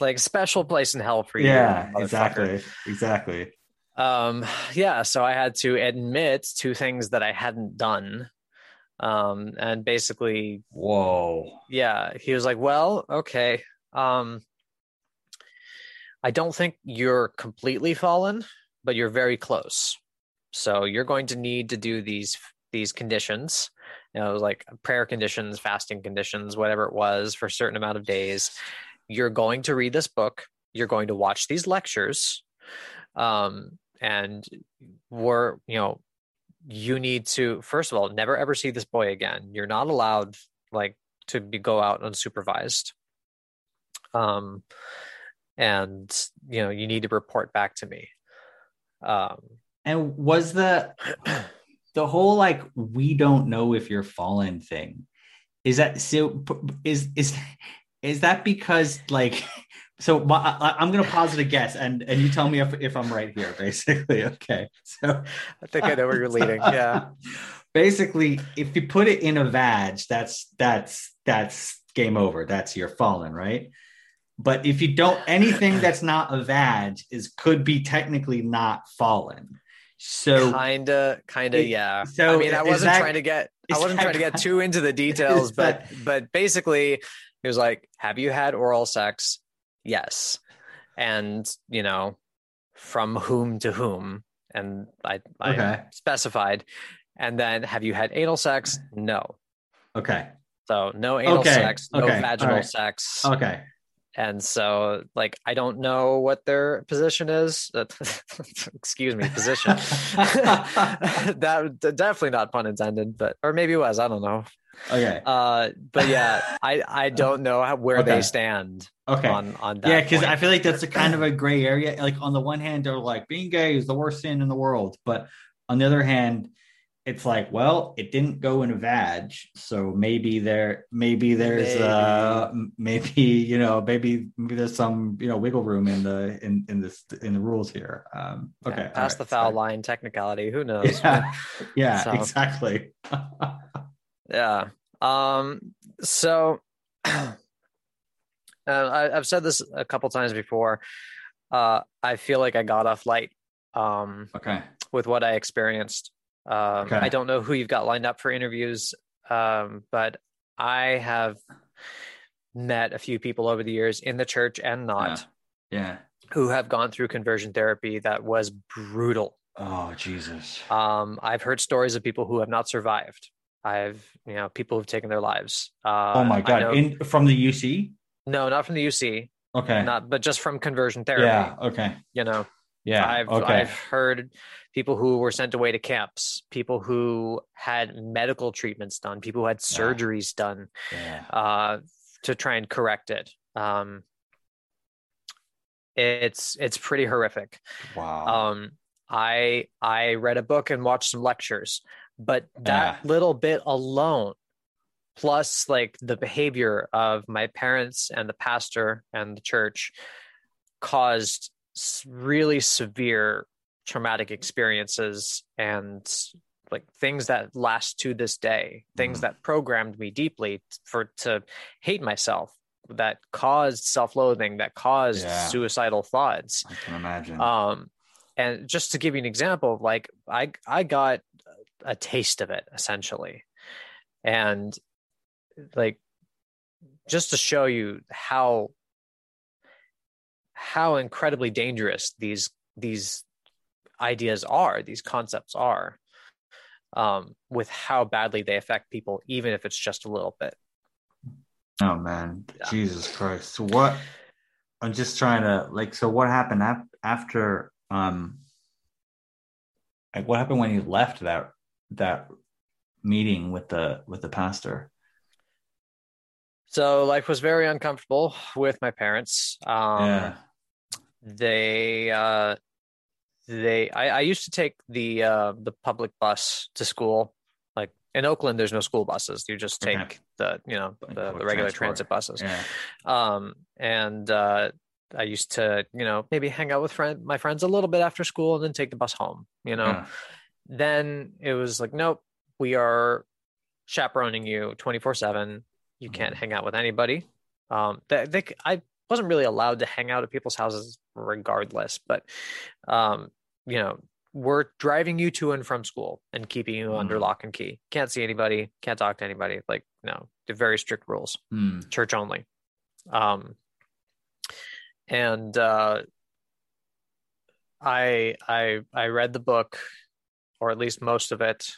like special place in hell for you. yeah, exactly, exactly. um yeah so i had to admit to things that i hadn't done um and basically Whoa. yeah he was like well okay um i don't think you're completely fallen but you're very close so you're going to need to do these these conditions you know like prayer conditions fasting conditions whatever it was for a certain amount of days you're going to read this book you're going to watch these lectures um and we're you know you need to first of all never ever see this boy again you're not allowed like to be, go out unsupervised um and you know you need to report back to me um And was the the whole like we don't know if you're fallen thing? Is that so? Is is is that because like? So I, I'm gonna posit a guess, and and you tell me if if I'm right here. Basically, okay. So i think i know where you're leading yeah basically, if you put it in a vag, that's that's that's game over. That's your fallen, right? But if you don't, anything that's not a vag is could be technically not fallen. So kinda kinda It- yeah so i mean i wasn't that- trying to get i wasn't that trying to get too into the details but that- but basically he was like have you had oral sex yes and you know from whom to whom and i i Okay. specified and then have you had anal sex no okay, so no anal Okay, sex no okay, vaginal alright. sex okay, and so like I don't know what their position is. Excuse me, position. that definitely not pun intended, but or maybe it was. I don't know. Okay. Uh, but yeah, I I don't know how, where Okay. they stand Okay. on on that. yeah, because. I feel like that's a kind of a gray area. Like on the one hand, they're like being gay is the worst sin in the world, but on the other hand, it's like, well, it didn't go in a vag, so maybe there, maybe there's, uh, maybe you know, maybe maybe there's some you know wiggle room in the in in this in the rules here. Um, okay, all past right, the foul sorry. line technicality. Who knows? Yeah, yeah, So- exactly. Yeah. Um. So, uh, I, I've said this a couple times before. Uh, I feel like I got off light. Um, okay, with what I experienced. Um, Okay. I don't know who you've got lined up for interviews, um, but I have met a few people over the years in the church and not yeah. who have gone through conversion therapy that was brutal. Oh Jesus. Um, I've heard stories of people who have not survived. I've, you know, people who've taken their lives. Uh, oh my God! know- In from the UC. no, not from the UC, Okay. not, but just from conversion therapy. yeah. Okay. You know, Yeah. I've okay. I've heard people who were sent away to camps, people who had medical treatments done, people who had Yeah. surgeries done yeah. uh, to try and correct it. Um, it's it's pretty horrific. Wow. Um, I I read a book and watched some lectures, but that little bit alone, plus like the behavior of my parents and the pastor and the church, caused really severe traumatic experiences and like things that last to this day things Mhm. that programmed me deeply for to hate myself that caused self-loathing that caused Yeah. suicidal thoughts I can imagine. um and just to give you an example like i i got a taste of it essentially and like just to show you how how incredibly dangerous these these ideas are these concepts are um with how badly they affect people even if it's just a little bit oh man, Yeah. Jesus Christ! So what? I'm just trying to like. So what happened ap- after? Um, like what happened when you left that that meeting with the with the pastor? so life was very uncomfortable with my parents um yeah. they uh they I, I used to take the uh the public bus to school like in oakland there's no school buses you just take Okay. the you know the, the regular transport. transit buses Yeah. um and uh i used to you know maybe hang out with friend my friends a little bit after school and then take the bus home you know Yeah. Then it was like nope we are chaperoning you 24 7 you can't Mhm. hang out with anybody um they, they, i wasn't really allowed to hang out at people's houses regardless but um you know we're driving you to and from school and keeping you under Mhm. lock and key can't see anybody can't talk to anybody like no they're very strict rules Hmm. church only um and uh i i i read the book or at least most of it.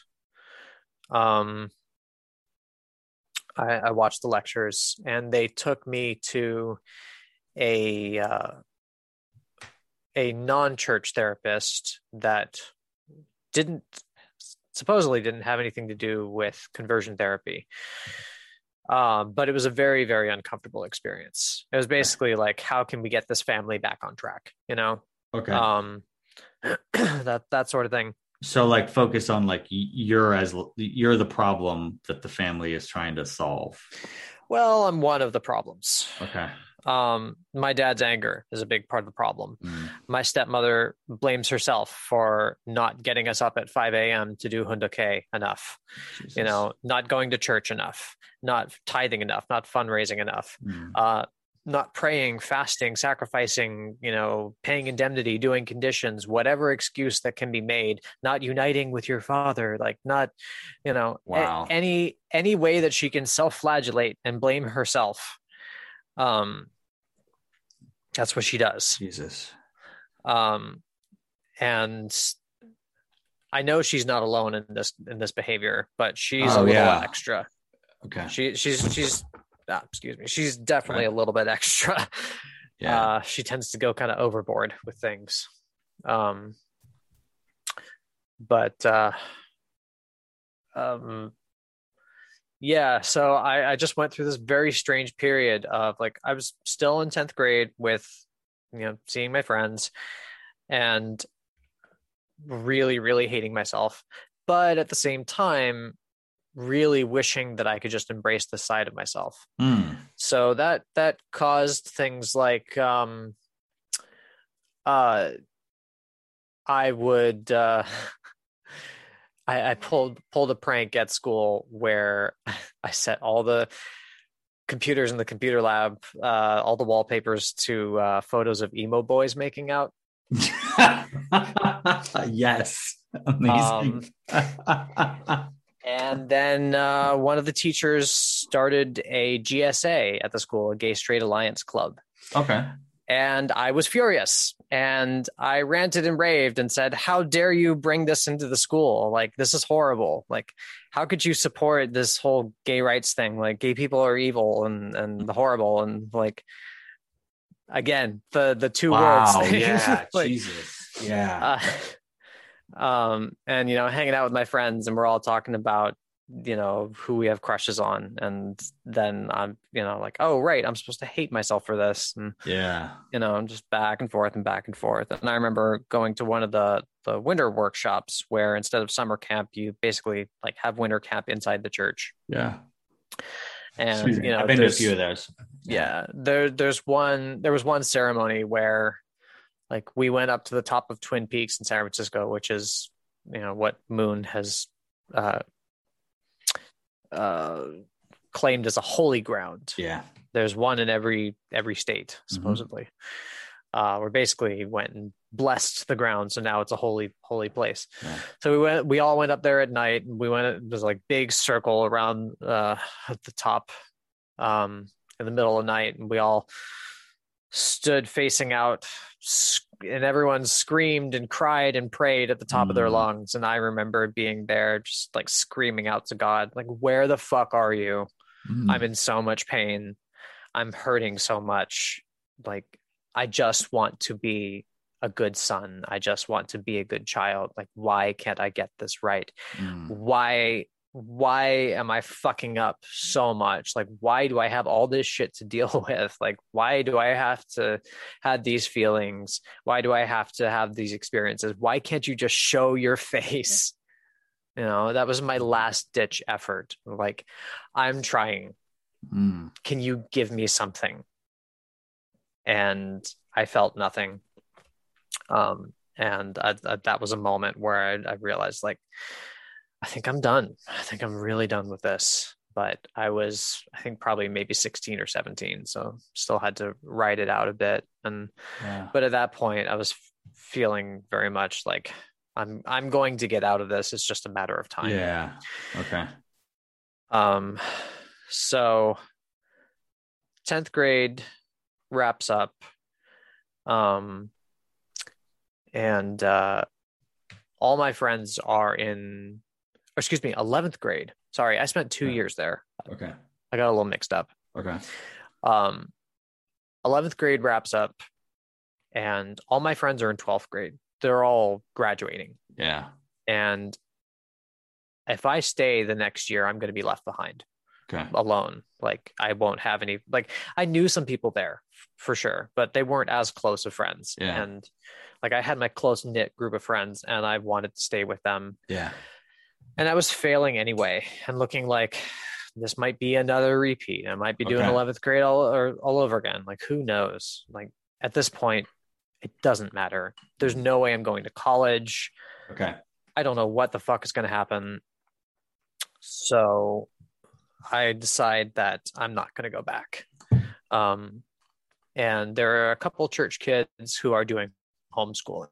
Um i i watched the lectures and they took me to a uh a non-church therapist that didn't supposedly didn't have anything to do with conversion therapy. Um, but it was a very very uncomfortable experience. It was basically like how can we get this family back on track you know? Okay. um that that sort of thing so like focus on like you're as you're the problem that the family is trying to solve. well i'm one of the problems Okay. um my dad's anger is a big part of the problem Hmm. my stepmother blames herself for not getting us up at 5 a.m to do hoondok enough Jesus. you know not going to church enough not tithing enough not fundraising enough Hmm. uh not praying fasting sacrificing you know paying indemnity doing conditions whatever excuse that can be made not uniting with your father like not you know a- Wow. any any way that she can self-flagellate and blame herself um that's what she does Jesus. um and i know she's not alone in this in this behavior but she's a Oh, little yeah. extra Okay. she she's she's ah, excuse me, she's definitely Right. a little bit extra. Yeah. Uh, she tends to go kind of overboard with things. Um, but uh, um, yeah, so I, I just went through this very strange period of like I was still in 10th grade with you know seeing my friends and really really hating myself but at the same time really wishing that I could just embrace the side of myself Mm. so that that caused things like um uh i would uh I, I pulled pulled a prank at school where I set all the computers in the computer lab, uh, all the wallpapers to uh, photos of emo boys making out. yes. Amazing. And then uh, one of the teachers started a GSA at the school, a Gay Straight Alliance Club. okay. And I was furious and I ranted and raved and said, How dare you bring this into the school? Like, this is horrible. Like, how could you support this whole gay rights thing? Like, gay people are evil and, and horrible. And like, again, the, the two Wow. words. Yeah. Like, Jesus. Yeah. uh, um, and, you know, hanging out with my friends and we're all talking about, you know, who we have crushes on. And then I'm, you know, like, oh, right, I'm supposed to hate myself for this. And, yeah. you know, I'm just back and forth and back and forth. And I remember going to one of the the winter workshops where instead of summer camp, you basically like have winter camp inside the church. Yeah. And you know, I've been to a few of those. yeah, there there's one there was one ceremony where like we went up to the top of Twin Peaks in San Francisco, which is you know what Moon has uh uh claimed as a holy ground Yeah. there's one in every every state Mhm. supposedly uh where basically he went and blessed the ground so now it's a holy holy place Yeah. so we went we all went up there at night and we went it was like big circle around uh at the top um in the middle of the night and we all stood facing out and everyone screamed and cried and prayed at the top of their Mm. lungs and i remember being there just like screaming out to god like where the fuck are you Mm. I'm in so much pain. I'm hurting so much. Like, I just want to be a good son. I just want to be a good child. Like, why can't I get this right? Mm. Why, why am I fucking up so much? Like, why do I have all this shit to deal with? Like, why do I have to have these feelings? Why do I have to have these experiences? Why can't you just show your face? You know, that was my last ditch effort. Like, I'm trying Mm. can you give me something and i felt nothing um and I, I- that was a moment where I, I realized like i think i'm done i think i'm really done with this but i was i think probably maybe 16 or 17 so still had to write it out a bit and Yeah. but at that point i was feeling very much like i'm i'm going to get out of this it's just a matter of time Yeah. Okay. um, so 10th grade wraps up. Um, and uh, all my friends are in, excuse me, 11th grade. Sorry, I spent two Yeah. years there. Okay. I got a little mixed up. Okay. Um, 11th grade wraps up, and all my friends are in 12th grade. They're all graduating. Yeah. And if I stay the next year, I'm going to be left behind. Okay. alone. Like I won't have any like I knew some people there for sure, but they weren't as close of friends. Yeah. And like I had my close knit group of friends and I wanted to stay with them. Yeah. And I was failing anyway and looking like this might be another repeat. I might be doing Okay. 11th grade all or all over again. Like who knows? Like at this point it doesn't matter. There's no way I'm going to college. Okay. I don't know what the fuck is going to happen. So I decide that I'm not going to go back. Um, and there are a couple church kids who are doing homeschooling.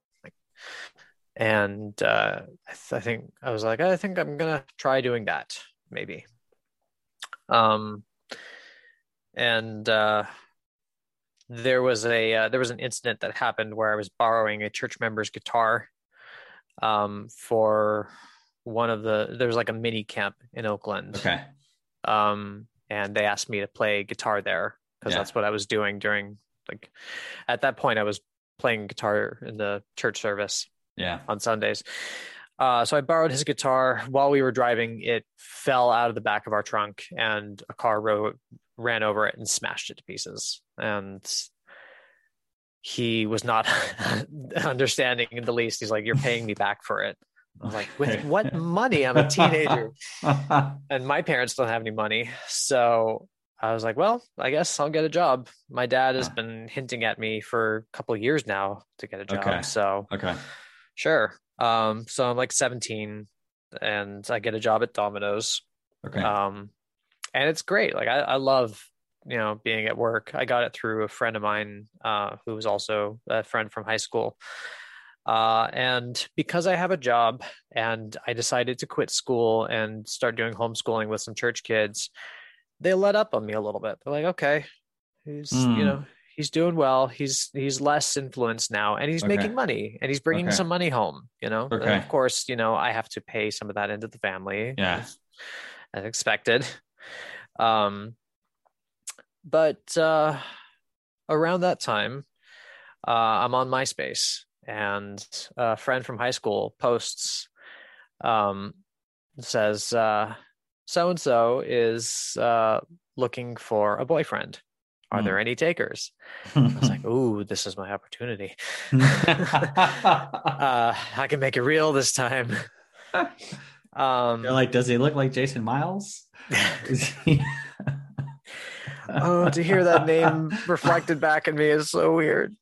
And uh, I, th- I think I was like, I think I'm going to try doing that maybe. Um, and uh, there was a uh, there was an incident that happened where I was borrowing a church member's guitar um, for one of the there was like a mini camp in Oakland. Okay. Um, and they asked me to play guitar there because Yeah. that's what I was doing during like at that point I was playing guitar in the church service Yeah. on Sundays. Uh, so I borrowed his guitar while we were driving. It fell out of the back of our trunk, and a car ro- ran over it and smashed it to pieces. And he was not understanding in the least. He's like, "You're paying me back for it." I was like, "With what money? I'm a teenager, and my parents don't have any money." So I was like, "Well, I guess I'll get a job." My dad has been hinting at me for a couple of years now to get a job. Okay. So okay. Sure. Um, so I'm like 17 and I get a job at Domino's. Okay. Um, and it's great. Like I, I love, you know, being at work. I got it through a friend of mine, uh, who was also a friend from high school. Uh, and because I have a job and I decided to quit school and start doing homeschooling with some church kids, they let up on me a little bit. They're like, okay, he's, Hmm. you know, he's doing well. He's, he's less influenced now and he's Okay. making money and he's bringing Okay. some money home, you know, And Okay. of course, you know, I have to pay some of that into the family Yeah. as, as expected. Um, but, uh, around that time, uh, I'm on MySpace and a friend from high school posts, um, says, uh, so and so is, uh, looking for a boyfriend. Are Hmm. there any takers? I was like, ooh, this is my opportunity. Uh, I can make it real this time. Um, You're like, does he look like Jason Miles? He- oh, to hear that name reflected back at me is so weird.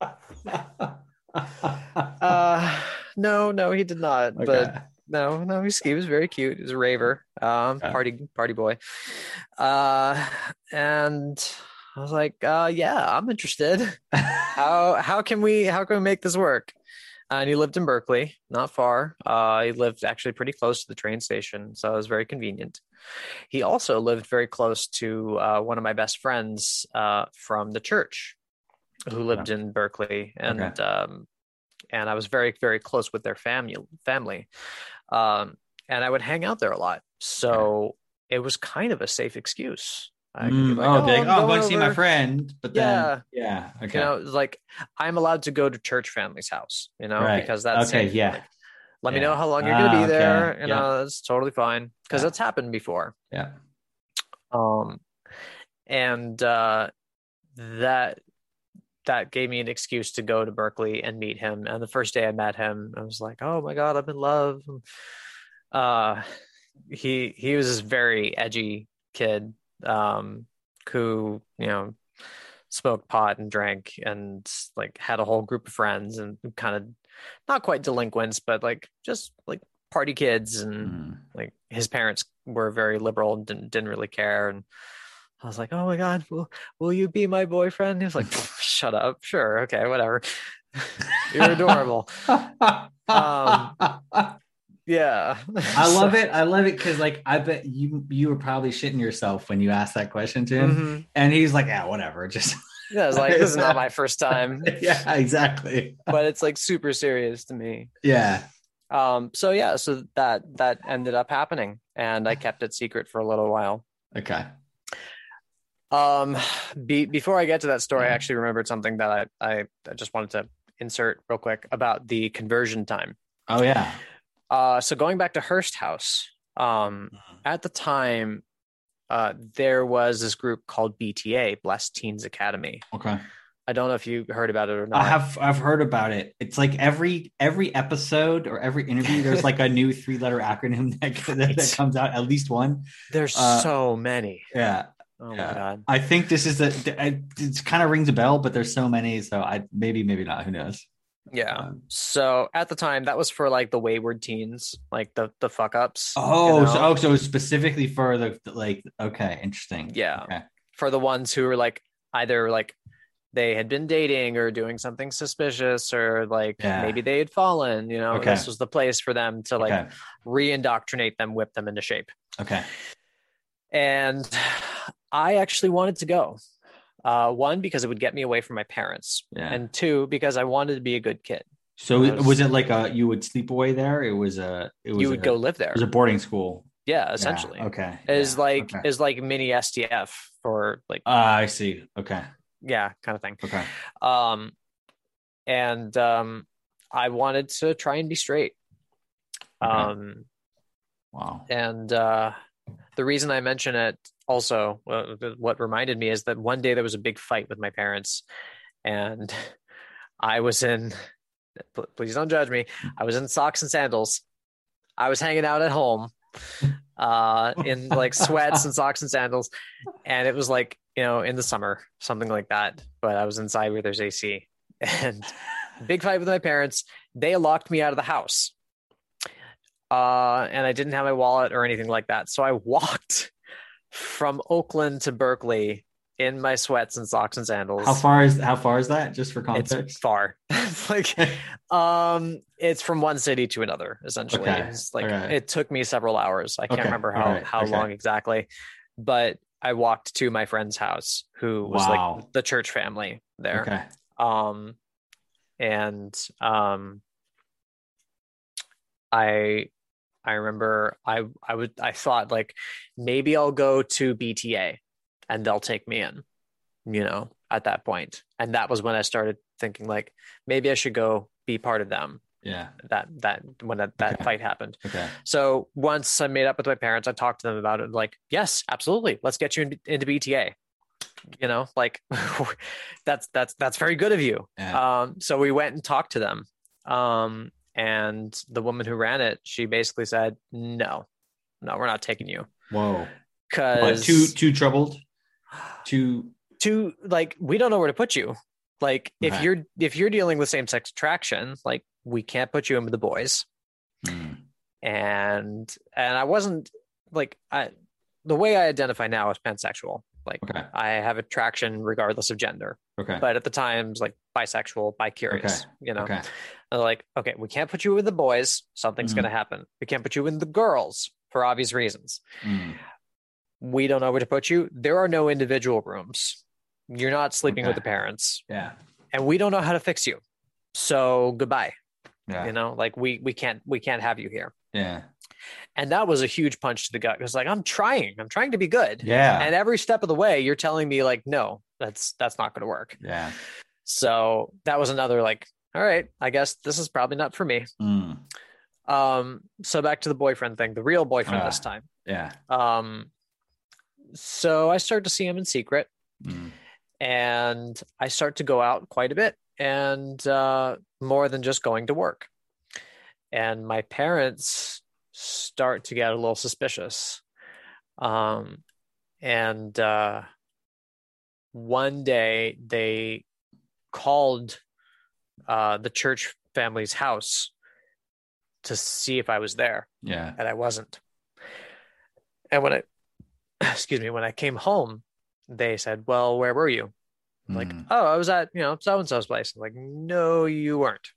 Uh, no, no, he did not. But no, no, he's, he was very cute. He was a raver, um, Okay. party party boy. Uh, and I was like, uh, yeah, I'm interested. how how can we how can we make this work? And he lived in Berkeley, not far. Uh, he lived actually pretty close to the train station, so it was very convenient. He also lived very close to uh, one of my best friends uh, from the church, who lived in Berkeley, and Okay. um, and I was very very close with their family family, um, and I would hang out there a lot. So it was kind of a safe excuse. I could be Mm, like, oh, be like, I'm oh, I'm going going to see my friend, but then Yeah. yeah, okay, you know like i'm allowed to go to church family's house you know Right. because that's Okay, safe. yeah. Like, let me know how long you're going to Ah, be there okay. you Yeah. know that's totally fine because Yeah. that's happened before yeah, um and uh that that gave me an excuse to go to berkeley and meet him and the first day i met him i was like oh my god i'm in love uh he he was this very edgy kid um who you know smoked pot and drank and like had a whole group of friends and kind of not quite delinquents but like just like party kids and Mm. like his parents were very liberal and didn't, didn't really care. And i was like oh my god will, will you be my boyfriend? He was like shut up. Sure. Okay whatever. You're adorable. Um, yeah I love it. I love it because, like, I bet you you were probably shitting yourself when you asked that question to him, Mhm. and he's like, "Yeah, whatever." Just yeah it's like this is not my first time yeah, exactly. but it's like super serious to me Yeah, um so yeah so that that ended up happening and i kept it secret for a little while okay. Um, be, before I get to that story, I actually remembered something that I, I, I just wanted to insert real quick about the conversion time. Oh yeah. Uh, so going back to Hearst House, um, at the time, uh, there was this group called BTA, Blessed Teens Academy. Okay. I don't know if you heard about it or not. I have I've heard about it. It's like every every episode or every interview, there's like a new three letter acronym that, that, that comes out. At least one. There's uh, so many. Yeah. Oh yeah. my god. I think this is the it kind of rings a bell, but there's so many, so I maybe maybe not. Who knows? Yeah. Um, So at the time, that was for like the wayward teens, like the the fuck ups. oh, you so, know? oh, so specifically for the like okay, interesting. Yeah. Okay. for the ones who were like either like they had been dating or doing something suspicious or like Yeah. maybe they had fallen you know Okay. this was the place for them to like okay. re-indoctrinate them whip them into shape Okay. and i actually wanted to go uh, one because it would get me away from my parents Yeah. and two because i wanted to be a good kid so was- was it like a you would sleep away there? It was a it was you would a, go live there It was a boarding school. Yeah, essentially. Yeah, okay. Is yeah, like okay. is like mini STF for like Ah, I see. Okay. yeah, kind of thing. Okay. Um and um I wanted to try and be straight. Okay. Um Wow. and uh the reason I mention it also uh, what reminded me is that one day there was a big fight with my parents and I was in please don't judge me. I was in socks and sandals. I was hanging out at home uh in like sweats and socks and sandals and it was like, you know, in the summer, something like that, but I was inside where there's AC and big fight with my parents. They locked me out of the house. Uh, and I didn't have my wallet or anything like that. So I walked from Oakland to Berkeley in my sweats and socks and sandals. How far is how far is that? Just for It's context. far. It's like um it's from one city to another essentially. Okay, It's like alright. it took me several hours. I can't Okay, remember how alright, how okay. long exactly. But I walked to my friend's house who was Wow. like the church family there Okay. um and um i i remember i i would i thought like maybe i'll go to bta and they'll take me in you know at that point and that was when i started thinking like maybe i should go be part of them Yeah. that that when that, that Okay. fight happened Okay. so once I made up with my parents, I talked to them about it. Like, yes, absolutely, let's get you in, into BTA. You know, like that's that's that's very good of you. Yeah. Um, so we went and talked to them. Um, and the woman who ran it, she basically said, "No, no, we're not taking you Whoa. Because too too troubled. Too. to like we don't know where to put you. Like if you're if you're dealing with same sex attraction, like we can't put you in with the boys." Hmm. and and I wasn't like I the way I identify now is pansexual. Like Okay. I have attraction regardless of gender, Okay. but at the times like bisexual, bi-curious. Okay. You know, Okay. They're like okay, we can't put you with the boys. Something's Mhm. going to happen. We can't put you in the girls for obvious reasons. Hmm. We don't know where to put you. There are no individual rooms. You're not sleeping with the parents, Yeah. and we don't know how to fix you. So goodbye. Yeah. You know, like we we can't we can't have you here. Yeah. And that was a huge punch to the gut because like I'm trying, I'm trying to be good. Yeah. And every step of the way, you're telling me like, no, that's that's not going to work. yeah. So that was another like, all right, I guess this is probably not for me. Hmm. Um, so back to the boyfriend thing, the real boyfriend Ah. this time. Yeah. Um, so I start to see him in secret, Hmm. and I start to go out quite a bit, and uh, more than just going to work. And my parents start to get a little suspicious. Um, and uh, one day they called uh, the church family's house to see if I was there, Yeah. and I wasn't. And when I, excuse me, when I came home, they said, "Well, where were you?" I'm like, Hmm. "Oh, I was at you know so and so's place." I'm like, "No, you weren't.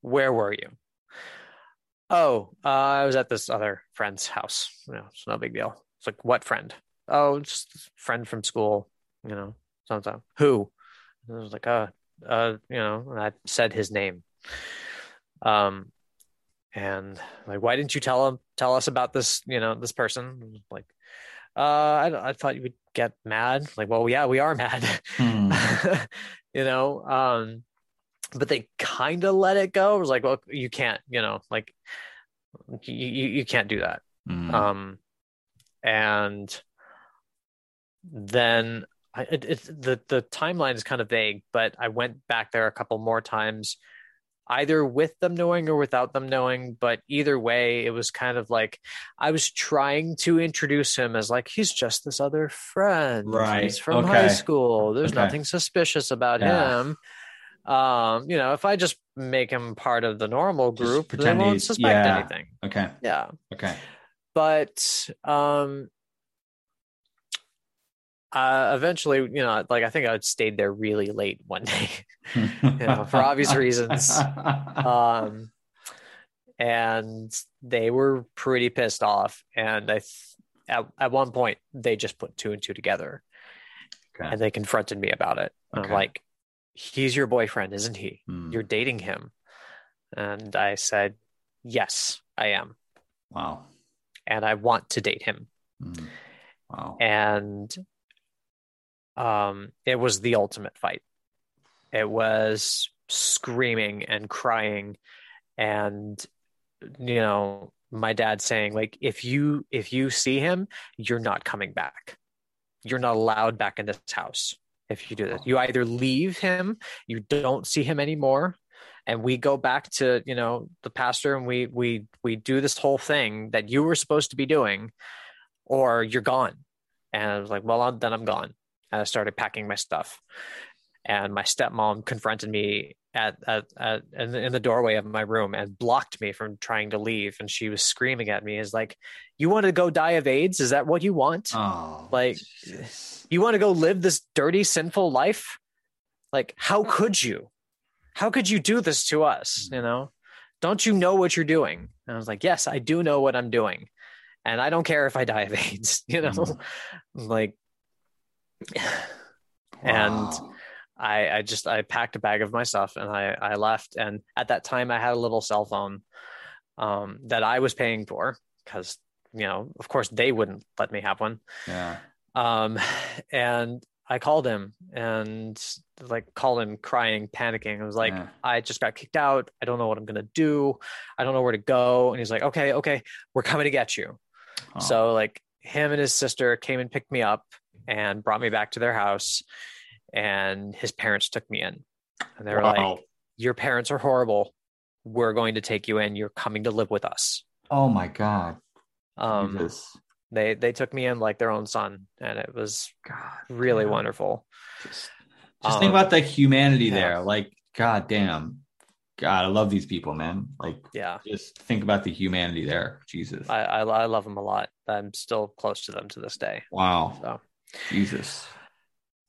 Where were you?" Oh, uh, I was at this other friend's house. You know, it's no big deal. It's like, what friend? Oh, just friend from school. You know, so and so. Who? And I was like, uh, uh, you know, I said his name. Um, and like, why didn't you tell him, tell us about this, you know, this person? Like, uh, I, I thought you would get mad. Like, well, yeah, we are mad, Hmm. you know. Um, but they kind of let it go. It was like, well, you can't, you know, like, you you, you can't do that. Hmm. Um, and then I, it, it, the the timeline is kind of vague, but I went back there a couple more times, either with them knowing or without them knowing. But either way, it was kind of like I was trying to introduce him as like he's just this other friend, Right. He's from high school. There's Okay. nothing suspicious about Yeah. him. Um, you know, if I just make him part of the normal group, they won't suspect yeah. anything. okay. Yeah Okay. but um uh eventually you know like i think i stayed there really late one day know, for obvious reasons. um and they were pretty pissed off and i th- at, at one point they just put two and two together Okay. and they confronted me about it Okay. i'm like he's your boyfriend isn't he Hmm. you're dating him and i said yes i am Wow. and I want to date him. Mm. Wow. And um, it was the ultimate fight. It was screaming and crying, and you know, my dad saying like, if you if you see him, you're not coming back. You're not allowed back in this house if you do this. You either leave him, you don't see him anymore, and we go back to you know the pastor and we we we do this whole thing that you were supposed to be doing or you're gone and i was like well then i'm gone and i started packing my stuff. And my stepmom confronted me at, at, at in, the, in the doorway of my room and blocked me from trying to leave. And she was screaming at me is like you want to go die of aids? Is that what you want? Oh, like Jesus. you want to go live this dirty sinful life? Like how could you? How could you do this to us you know? Don't you know what you're doing? And i was like yes i do know what i'm doing. And i don't care if i die of aids you know? Mhm. like and Wow. I, I just I packed a bag of my stuff and I, I left. And at that time, I had a little cell phone um, that I was paying for because you know, of course, they wouldn't let me have one. yeah. Um, and I called him and like called him crying, panicking. I was like, Yeah. I just got kicked out. I don't know what I'm gonna do. I don't know where to go. And he's like, Okay, okay, we're coming to get you. Oh. So like him and his sister came and picked me up and brought me back to their house and his parents took me in. And they were Wow. like, Your parents are horrible. We're going to take you in. You're coming to live with us. oh my God. Um Jesus. they they took me in like their own son and it was God. really wonderful. Just, just think Um, about the humanity yeah. there. Like, God damn. God, I love these people, man. Like, Yeah. just think about the humanity there. Jesus. I, I I love them a lot. I'm still close to them to this day. wow. So Jesus.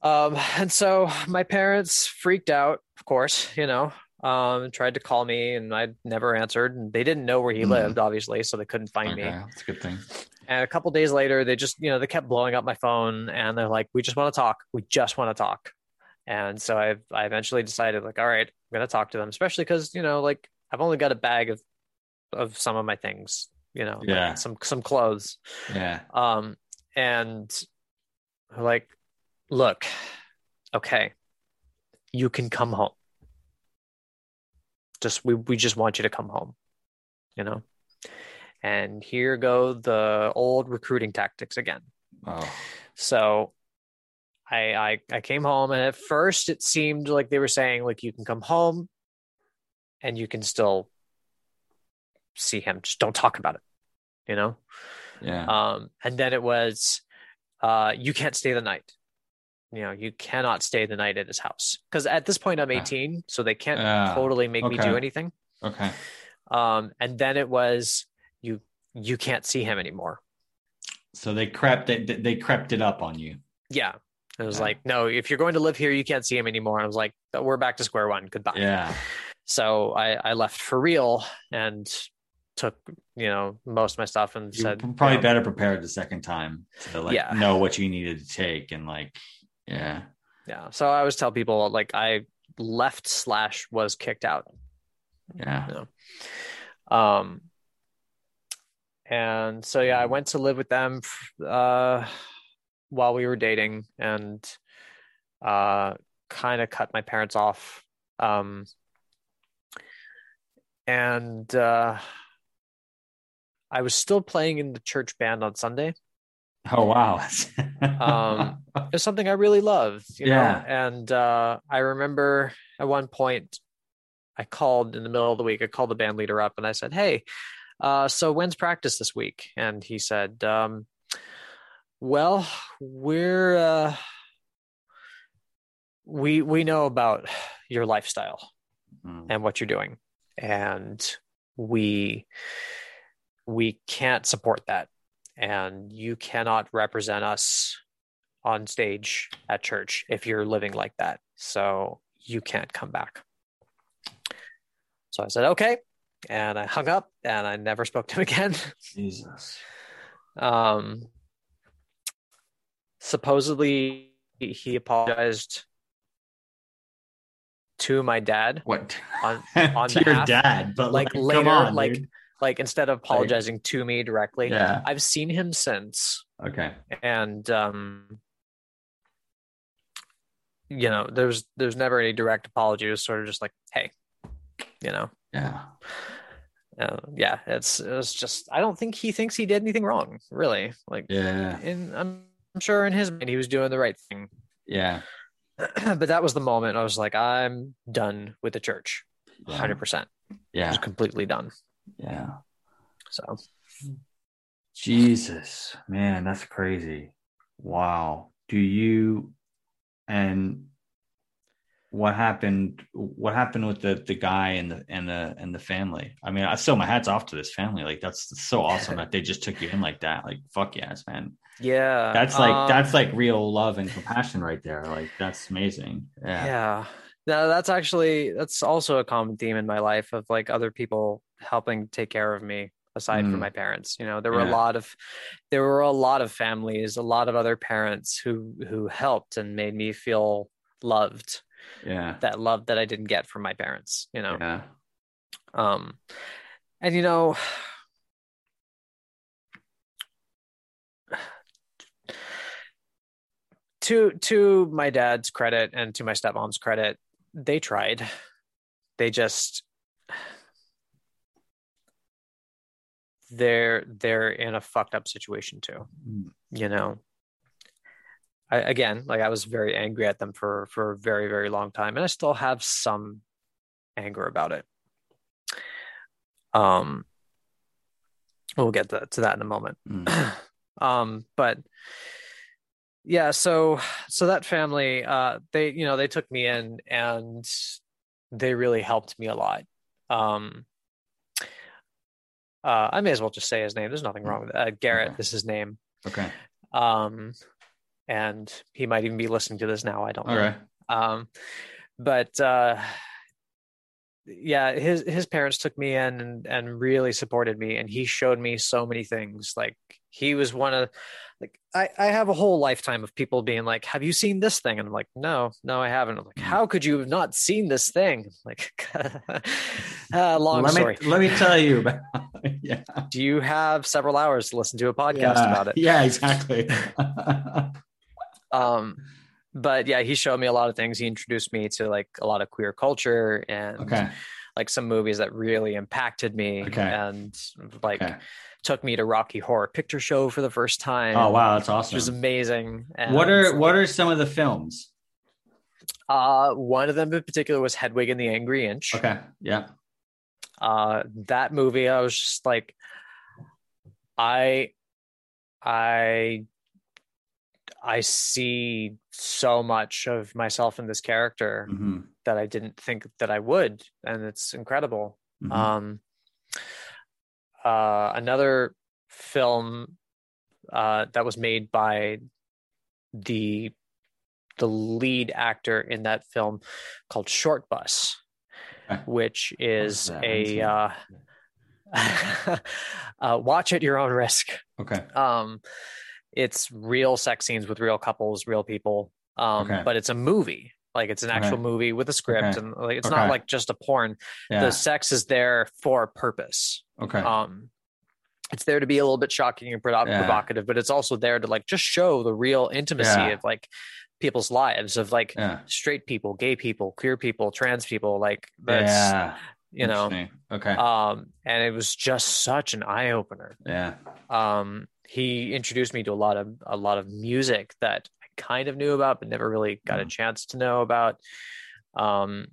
Um, and so my parents freaked out, of course, you know, um, tried to call me and I never answered. And they didn't know where he Mhm. lived, obviously, so they couldn't find Okay, me. that's a good thing. And a couple days later, they just, you know, they kept blowing up my phone and they're like, we just want to talk. We just want to talk. And so I, I eventually decided, like, all right, I'm going to talk to them, especially because, you know, like I've only got a bag of, of some of my things, you know, like, some, some clothes. Yeah. Um, and like, look, okay, you can come home. Just we we just want you to come home, you know. And here go the old recruiting tactics again. Oh. So I I I came home and at first it seemed like they were saying like you can come home and you can still see him. Just don't talk about it, you know? Yeah. Um, and then it was, uh, you can't stay the night. You know, you cannot stay the night at his house because at this point I'm Ah. 18, so they can't Ah, totally make me do anything. okay. Um, and then it was you you can't see him anymore. So they crept they, they crept it up on you. Yeah, it was like no, if you're going to live here, you can't see him anymore. And I was like, we're back to square one. Goodbye. Yeah. So I I left for real and took you know most of my stuff and You said probably you know, better prepared the second time to like Yeah. know what you needed to take and like yeah. yeah. So I always tell people like I left slash was kicked out. Yeah. Um, and so yeah, I went to live with them uh, while we were dating, and uh, kind of cut my parents off. Um, and uh, I was still playing in the church band on Sunday. Oh wow. Um, It's something I really love. you Yeah. know. And uh, I remember at one point, I called in the middle of the week. I called the band leader up and I said, "Hey, uh, so when's practice this week?" And he said, um, "Well, we're uh, we we know about your lifestyle Mm. and what you're doing, and we we can't support that, and you cannot represent us on stage at church if you're living like that. So you can't come back. So I said, okay. And I hung up and I never spoke to him again. Jesus. Um, supposedly he apologized to my dad What On- on to your dad, but like like, later, come on, like dude. Like instead of apologizing to me directly, Yeah. I've seen him since, Okay. and um, you know, there's there's never any direct apology. It was sort of just like, hey, you know, Yeah. uh, yeah, it's it's just I don't think he thinks he did anything wrong, really. Like, Yeah. in I'm sure in his mind he was doing the right thing. Yeah. but that was the moment I was like, I'm done with the church, Yeah. hundred percent, Yeah. just completely done. Yeah. So Jesus, man, that's crazy. Wow. Do you and what happened what happened with the the guy and the and the and the family? I mean, I still my hats off to this family. Like that's so awesome that they just took you in like that. Like fuck yes, man. yeah, That's like um, that's like real love and compassion right there. Like that's amazing. Yeah. yeah. No, that's actually that's also a common theme in my life of like other people helping take care of me aside Mm. from my parents. You know, there were Yeah. a lot of there were a lot of families, a lot of other parents who who helped and made me feel loved. Yeah. That love that I didn't get from my parents. You know, Yeah. um, and you know. To to my dad's credit and to my stepmom's credit, they tried. They just they're they're in a fucked up situation too. Mm. You know. I, again, like I was very angry at them for for a very very long time, and I still have some anger about it. Um, we'll get to, to that in a moment. Mm. um, but yeah, so so that family, uh, they you know they took me in and they really helped me a lot. Um, uh, I may as well just say his name. There's nothing wrong with that. Uh, Garrett Okay. is his name. Okay. Um, and he might even be listening to this now. I don't know. Okay. Um, but uh, yeah, his his parents took me in and and really supported me, and he showed me so many things. Like he was one of like I I have a whole lifetime of people being like, "Have you seen this thing?" And I'm like, "No, no, I haven't." I'm like, Mm. "How could you have not seen this thing?" Like, uh, long let story. me let me tell you about yeah. Do you have several hours to listen to a podcast yeah. about it? Yeah, exactly. um but yeah he showed me a lot of things he introduced me to like a lot of queer culture and okay. like some movies that really impacted me Okay. and like Okay. Took me to rocky horror picture show for the first time Oh wow, that's awesome! It was amazing and, What are what are some of the films? uh one of them in particular was hedwig and the angry inch Okay. Yeah. uh that movie i was just like i i i see so much of myself in this character hmm that i didn't think that i would and it's incredible Mhm. um uh another film uh that was made by the the lead actor in that film called Shortbus which is that? I haven't seen a uh, uh watch at your own risk okay. um it's real sex scenes with real couples real people um Okay. but it's a movie like it's an actual Okay. movie with a script Okay. and like it's Okay. not like just a porn Yeah. the sex is there for a purpose okay. um it's there to be a little bit shocking and provo- Yeah. provocative but it's also there to like just show the real intimacy Yeah. of like people's lives of like straight people gay people queer people trans people like that's yeah. you know Okay. um and it was just such an eye-opener yeah. um he introduced me to a lot of a lot of music that kind of knew about but never really got a Mm. chance to know about um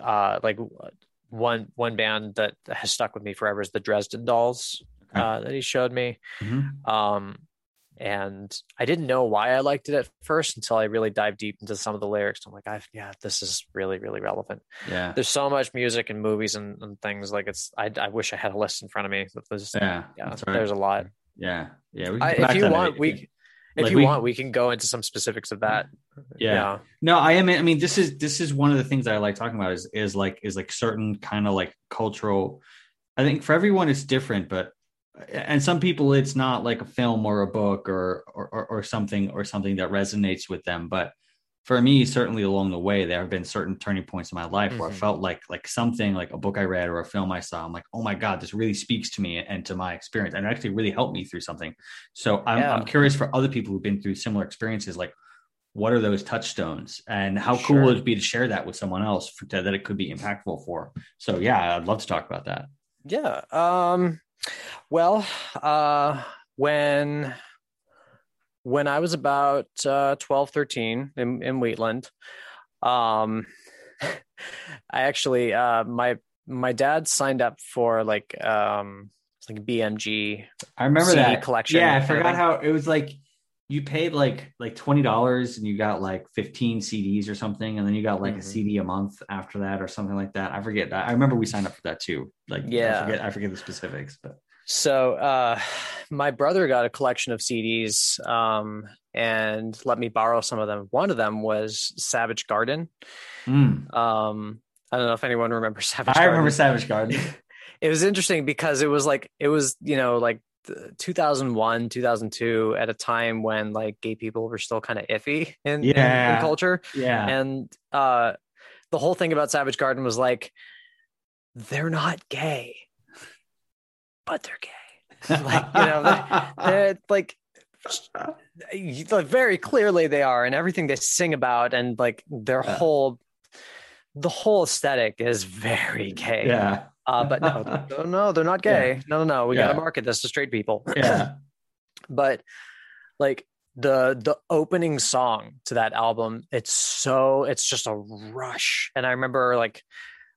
uh like one one band that has stuck with me forever is the Dresden Dolls Okay. uh that he showed me Mhm. um and I didn't know why I liked it at first until I really dived deep into some of the lyrics I'm like I've yeah this is really really relevant Yeah. there's so much music and movies and, and things like it's I, I wish I had a list in front of me there's Yeah. yeah right. there's a lot Yeah. Yeah. We can I, if you want, we if Like you we- want, we can go into some specifics of that. Yeah. No, I am. I mean, this is this is one of the things that I like talking about is is like is like certain kind of like cultural. I think for everyone it's different, but and some people it's not like a film or a book or or or, or something or something that resonates with them. But for me, certainly along the way, there have been certain turning points in my life mm-hmm. where I Mhm. felt like like something like a book I read or a film I saw. I'm like, oh my god, this really speaks to me and to my experience, and it actually really helped me through something. So I'm, Yeah. I'm curious for other people who've been through similar experiences, like what are those touchstones, and how cool Sure. would it be to share that with someone else for, that it could be impactful for? So yeah, I'd love to talk about that. Yeah. Um well, uh when when I was about uh 12, 13 in, in Wheatland, um I actually uh my my dad signed up for like um like BMG. I remember CD that collection Yeah, I forgot how it was like. You paid like like twenty dollars and you got like fifteen CDs or something, and then you got like a Mhm. CD a month after that or something like that. I forget. That. I remember we signed up for that too. Like Yeah. I forget I forget the specifics, but So uh my brother got a collection of CDs um and let me borrow some of them. One of them was Savage Garden. Mm. Um I don't know if anyone remembers Savage I Garden. remember Savage Garden. it was interesting because it was like it was you know like 2001 2002 at a time when like gay people were still kind of iffy in, in- in, culture Yeah, and uh the whole thing about savage garden was like they're not gay but they're gay like you know they're like like very clearly they are and everything they sing about and like their Yeah. whole the whole aesthetic is very gay yeah, uh, but no, no, no, they're not gay. No, no, no. We gotta market this to straight people. yeah. But like the the opening song to that album, it's so it's just a rush. And I remember like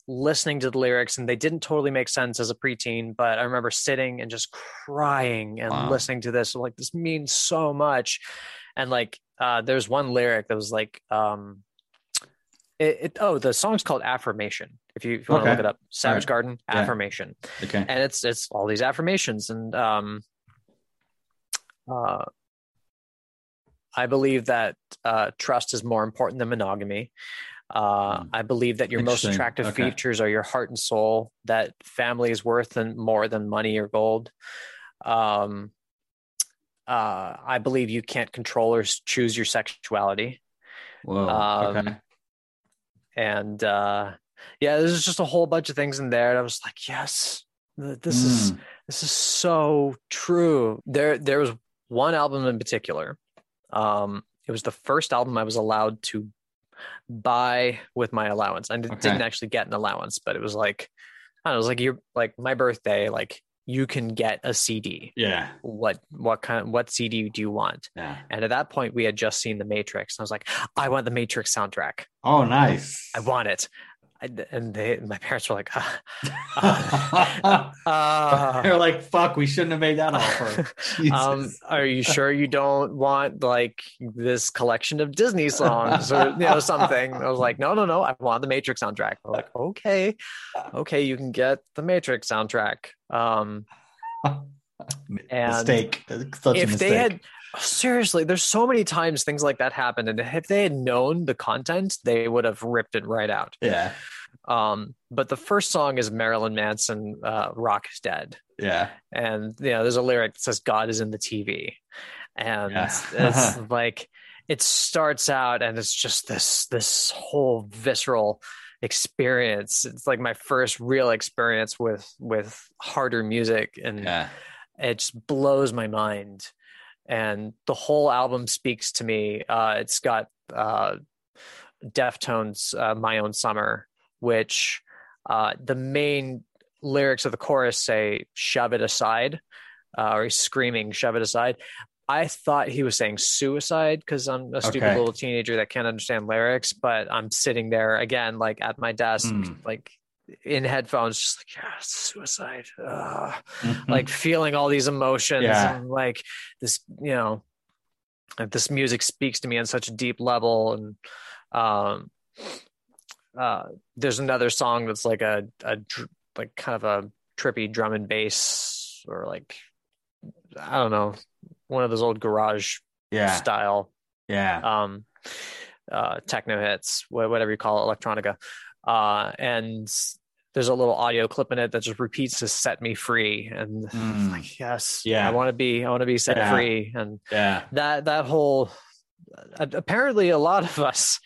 listening to the lyrics, and they didn't totally make sense as a preteen. But I remember sitting and just crying and Wow. listening to this. Like this means so much. And like uh, there's one lyric that was like um. It, it, oh, the song's called Affirmation. If you, if you want to look it up, Savage right. Garden, Yeah. Affirmation Okay. and it's it's all these affirmations and um uh i believe that uh trust is more important than monogamy uh Hmm. i believe that your most attractive Okay. features are your heart and soul that family is worth and more than money or gold um uh i believe you can't control or choose your sexuality Whoa. Um, okay. and uh yeah there's just a whole bunch of things in there and i was like yes th- this is Mm. this is so true there there was one album in particular um it was the first album i was allowed to buy with my allowance i Okay. didn't actually get an allowance but it was like i don't know, it was like your like my birthday like you can get a cd Yeah. what what kind what cd do you want Yeah. and at that point we had just seen the matrix and i was like i want the matrix soundtrack Oh, nice. i want it I, and they my parents were like uh, uh, They're like, fuck, we shouldn't have made that offer. Um, are you sure you don't want like this collection of Disney songs or you know something? I was like, no, no, no, I want the Matrix soundtrack. They're like, okay, okay, you can get the Matrix soundtrack. Um, and mistake. Such a if mistake. they had seriously, there's so many times things like that happen, and if they had known the content, they would have ripped it right out. yeah. Um, but the first song is Marilyn Manson, uh, "Rock is Dead." Yeah. and you know there's a lyric that says god is in the tv and Yeah. it's like it starts out and it's just this this whole visceral experience it's like my first real experience with with harder music and Yeah. it just blows my mind and the whole album speaks to me uh it's got uh deftones uh, my own summer which uh the main lyrics of the chorus say shove it aside uh, or he's screaming shove it aside i thought he was saying suicide because i'm a stupid Okay. little teenager that can't understand lyrics but i'm sitting there again like at my desk Mm. like in headphones just like yeah suicide Ugh Mhm. like feeling all these emotions Yeah. and like this you know like this music speaks to me on such a deep level and um uh there's another song that's like a, a dr- like kind of a trippy drum and bass or like i don't know one of those old garage yeah. style Yeah. um uh techno hits whatever you call it electronica uh and there's a little audio clip in it that just repeats to set me free and Mm. like yes Yeah. i want to be i want to be set Yeah. free and Yeah. that that whole apparently a lot of us,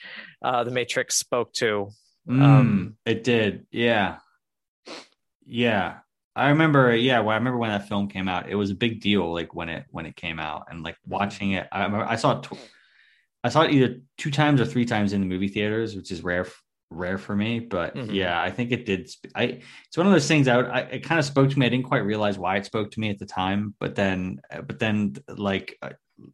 uh, the Matrix spoke to. Mm, Um, it did. Yeah. Yeah. I remember, yeah, well, I remember when that film came out. It was a big deal, like when it when it came out, and like watching it. I I saw it. Tw- I saw it either two times or three times in the movie theaters, which is rare, rare for me. But Mhm. yeah, I think it did. sp- I it's one of those things. I, would, I it kind of spoke to me. I didn't quite realize why it spoke to me at the time, but then, but then, like uh,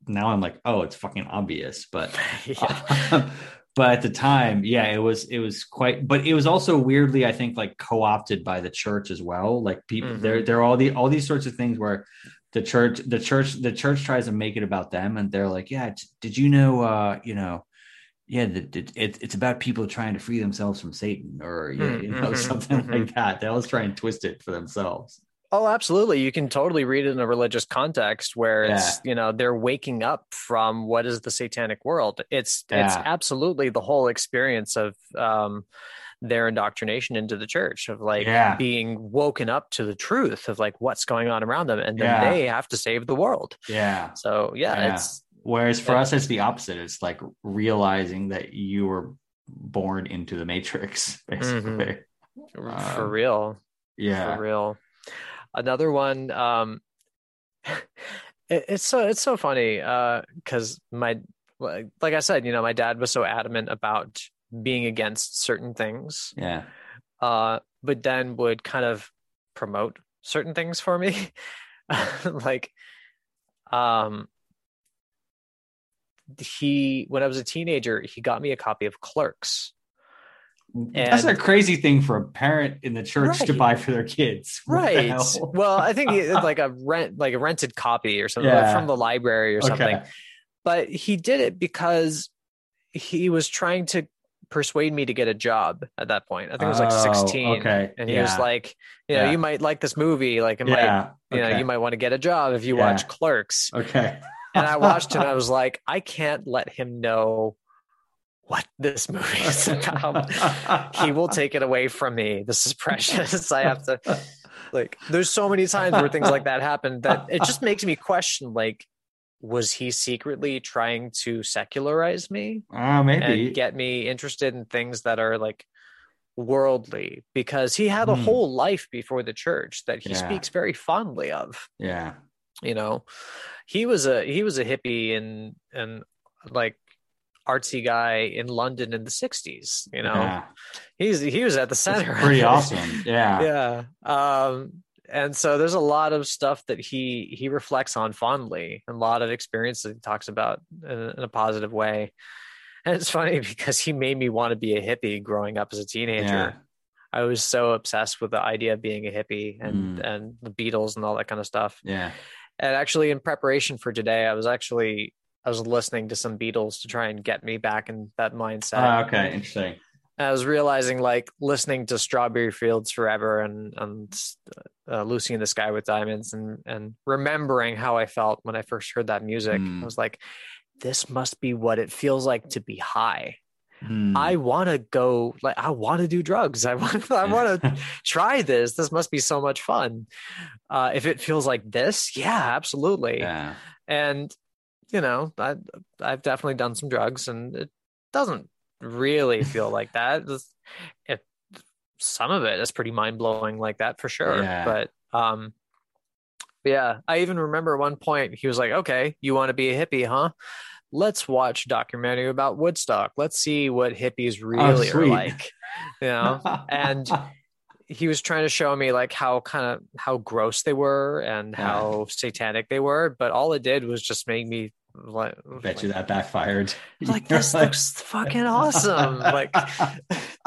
now, I'm like, oh, it's fucking obvious. But yeah. but at the time, yeah, it was it was quite. But it was also weirdly, I think, like co-opted by the church as well. Like people, Mhm. there there are all the all these sorts of things where the church the church the church tries to make it about them, and they're like, yeah, did you know, uh, you know. Yeah, the, the, it, it's about people trying to free themselves from Satan, or yeah, you know, Mhm, something mhm. like that. They always try and twist it for themselves. Oh, absolutely. You can totally read it in a religious context where it's, you know, they're waking up from what is the satanic world. It's it's absolutely the whole experience of um their indoctrination into the church of like Yeah. being woken up to the truth of like what's going on around them and then Yeah. they have to save the world. Yeah, So yeah, Yeah. it's Whereas for Yeah. us, it's the opposite. It's like realizing that you were born into the matrix, basically. for Um, real. Yeah. for real. Another one, um, it, it's so it's so funny because my like like I said, you know, my dad was so adamant about being against certain things, Yeah. uh, but then would kind of promote certain things for me, like, um. He, when I was a teenager, he got me a copy of Clerks. That's a crazy thing for a parent in the church to buy for their kids. What Right. hell? Well, I think it's like a rent, like a rented copy or something like from the library or something. Okay. But he did it because he was trying to persuade me to get a job at that point. I think it was like Oh, 16. 16. Okay. And he was like, you know, Yeah. you might like this movie. Like it might, yeah. you know, you might want to get a job if you Yeah. watch Clerks. Okay. And I watched it I was like, I can't let him know what this movie is about. he will take it away from me. This is precious. I have to like there's so many times where things like that happen that it just makes me question like was he secretly trying to secularize me Oh, maybe. and get me interested in things that are like worldly because he had a Hmm. whole life before the church that he Yeah. speaks very fondly of yeah. You know he was a he was a hippie and and like artsy guy in london in the 60s you know Yeah. he's he was at the center of pretty awesome. Yeah. yeah um and so there's a lot of stuff that he he reflects on fondly and a lot of experience that he talks about in, in a positive way and it's funny because he made me want to be a hippie growing up as a teenager Yeah. i was so obsessed with the idea of being a hippie and Mm. and the beatles and all that kind of stuff Yeah. And actually in preparation for today i was actually i was listening to some beatles to try and get me back in that mindset Oh, okay. Interesting. I was realizing like listening to Strawberry Fields Forever and and uh, Lucy in the Sky with Diamonds and and remembering how I felt when I first heard that music. Mm. I was like, this must be what it feels like to be high. Hmm. I want to go like I want to do drugs. I want I want to try this. This must be so much fun. Uh, if it feels like this, yeah, absolutely. yeah. And you know, I I've definitely done some drugs, and it doesn't really feel like that. It, some of it is pretty mind blowing, like that for sure. Yeah. But um, yeah, I even remember one point he was like, "Okay, you want to be a hippie, huh? Let's watch a documentary about Woodstock. Let's see what hippies really are Oh, sweet. like." You know, and he was trying to show me like how kind of how gross they were and Yeah. how satanic they were but all it did was just make me like bet you that backfired. like this looks fucking awesome like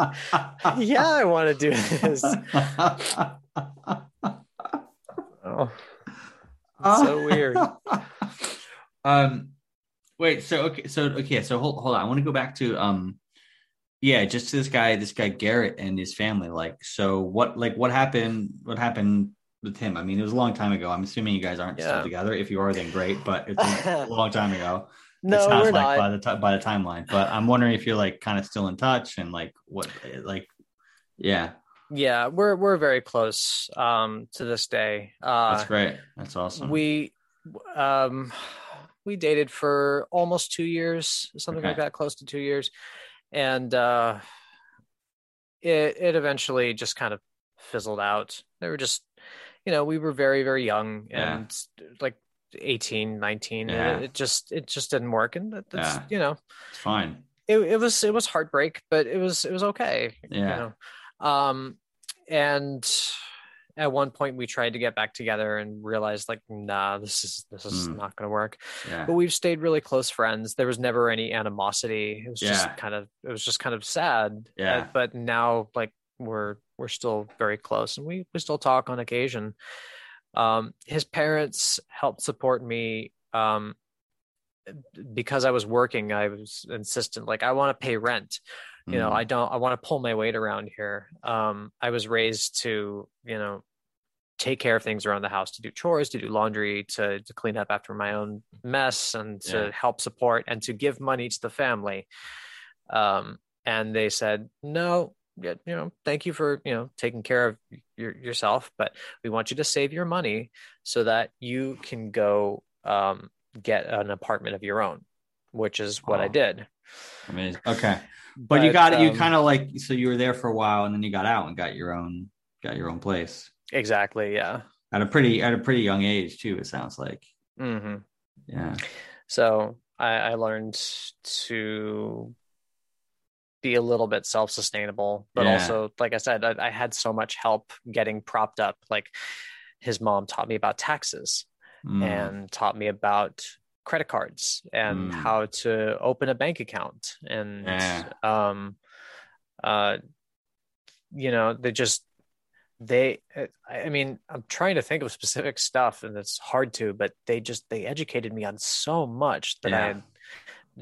yeah i want to do this oh so weird. um, wait. So okay. So okay. So hold hold on. I want to go back to um, yeah, just to this guy, this guy Garrett and his family. Like, so what? Like, what happened? What happened with him? I mean, it was a long time ago. I'm assuming you guys aren't Yeah. still together. If you are, then great. But it's a long time ago. it no sounds we're like not by the time by the timeline. But I'm wondering if you're like kind of still in touch and like what like yeah, yeah we're we're very close um to this day uh that's great. That's awesome. we um we dated for almost two years, something like that, close to two years, and uh, it it eventually just kind of fizzled out. They were just, you know, we were very very young Yeah. and like 18, 19. and Yeah. it, it just it just didn't work, and that, that's Yeah. you know It's fine. it, it was it was heartbreak, but it was it was okay. Yeah. You know? Um and at one point we tried to get back together and realized like nah this is this is Mm. not gonna work. Yeah. But we've stayed really close friends. There was never any animosity. It was Yeah. just kind of it was just kind of sad. Yeah. Uh, but now like we're we're still very close and we we still talk on occasion. Um his parents helped support me um because I was working, I was insistent, like, I want to pay rent. You know, Mm. I don't, I want to pull my weight around here. Um, I was raised to, you know, take care of things around the house, to do chores, to do laundry, to, to clean up after my own mess and to Yeah. help support and to give money to the family. Um, and they said, no, you know, thank you for, you know, taking care of your, yourself, but we want you to save your money so that you can go, um, get an apartment of your own, which is what I Oh. did. Amazing. Okay. But, you got it. You um, kind of like so you were there for a while, and then you got out and got your own got your own place Exactly. Yeah. at a pretty at a pretty young age too. It sounds like. Mm-hmm. Yeah. So I, I learned to be a little bit self-sustainable, but Yeah. also, like I said, I, I had so much help getting propped up. Like his mom taught me about taxes Mm. and taught me about credit cards and Mm. how to open a bank account and Yeah. um uh you know they just they i I mean i'm trying to think of specific stuff and it's hard to but they just they educated me on so much that i had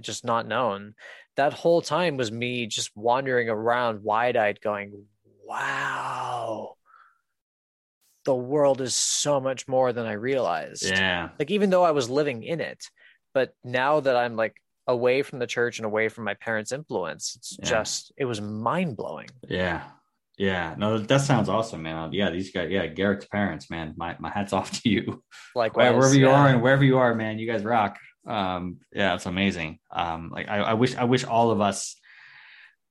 just not known that whole time was me just wandering around wide-eyed going wow the world is so much more than i realized yeah. like even though I was living in it, but now that I'm like away from the church and away from my parents' influence, it's Yeah. just it was mind blowing. Yeah. Yeah. No, that sounds awesome, man. Yeah, these guys. Yeah, Garrett's parents, man. My my hats off to you. Like wherever you are and wherever you are, man, you guys rock. Um, yeah, it's amazing. Um, like I, I wish I wish all of us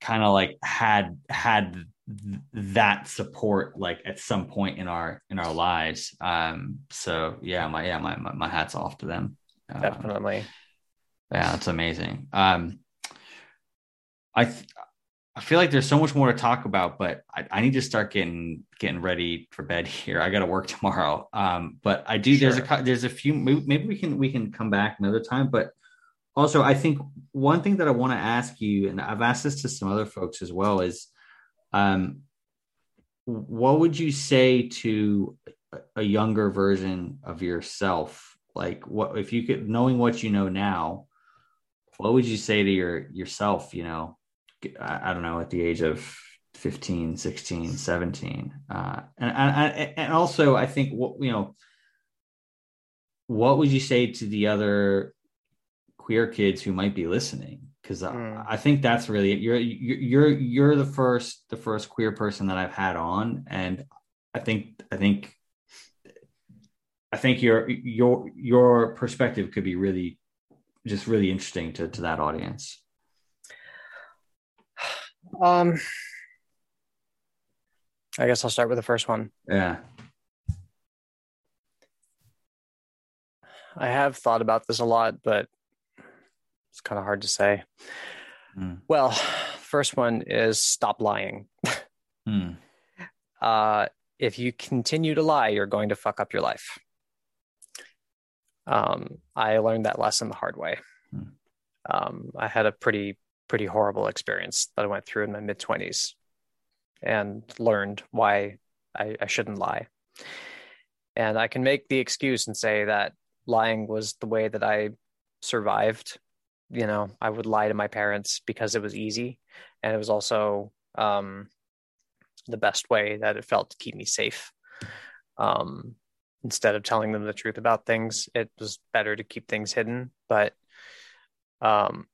kind of like had had th- that support like at some point in our in our lives. Um, so yeah, my yeah, my my, my hats off to them. Um, definitely. yeah, that's amazing. Um, I th- I feel like there's so much more to talk about, but I, I need to start getting getting ready for bed here. I got to work tomorrow. Um, but I do. There's a Sure. there's a few. Maybe maybe we can we can come back another time. But also, I think one thing that I want to ask you, and I've asked this to some other folks as well, is, um, what would you say to a- younger version of yourself? Like, what if you could, knowing what you know now, what would you say to your yourself you know i, I don't know at the age of 15 16 17 uh and, and and also i think what you know what would you say to the other queer kids who might be listening because Mm. I, I think that's really it. You're, you're you're you're the first the first queer person that I've had on, and I think I think I think your your your perspective could be really just really interesting to to that audience. Um, I guess I'll start with the first one. Yeah. I have thought about this a lot, but it's kind of hard to say. Mm. Well, first one is stop lying. Mm. uh, if you continue to lie, you're going to fuck up your life. Um, I learned that lesson the hard way. Hmm. Um, I had a pretty, pretty horrible experience that I went through in my mid 20s and learned why I, I shouldn't lie. And I can make the excuse and say that lying was the way that I survived. You know, I would lie to my parents because it was easy. And it was also, um, the best way that it felt to keep me safe. Um, instead of telling them the truth about things, it was better to keep things hidden. But um,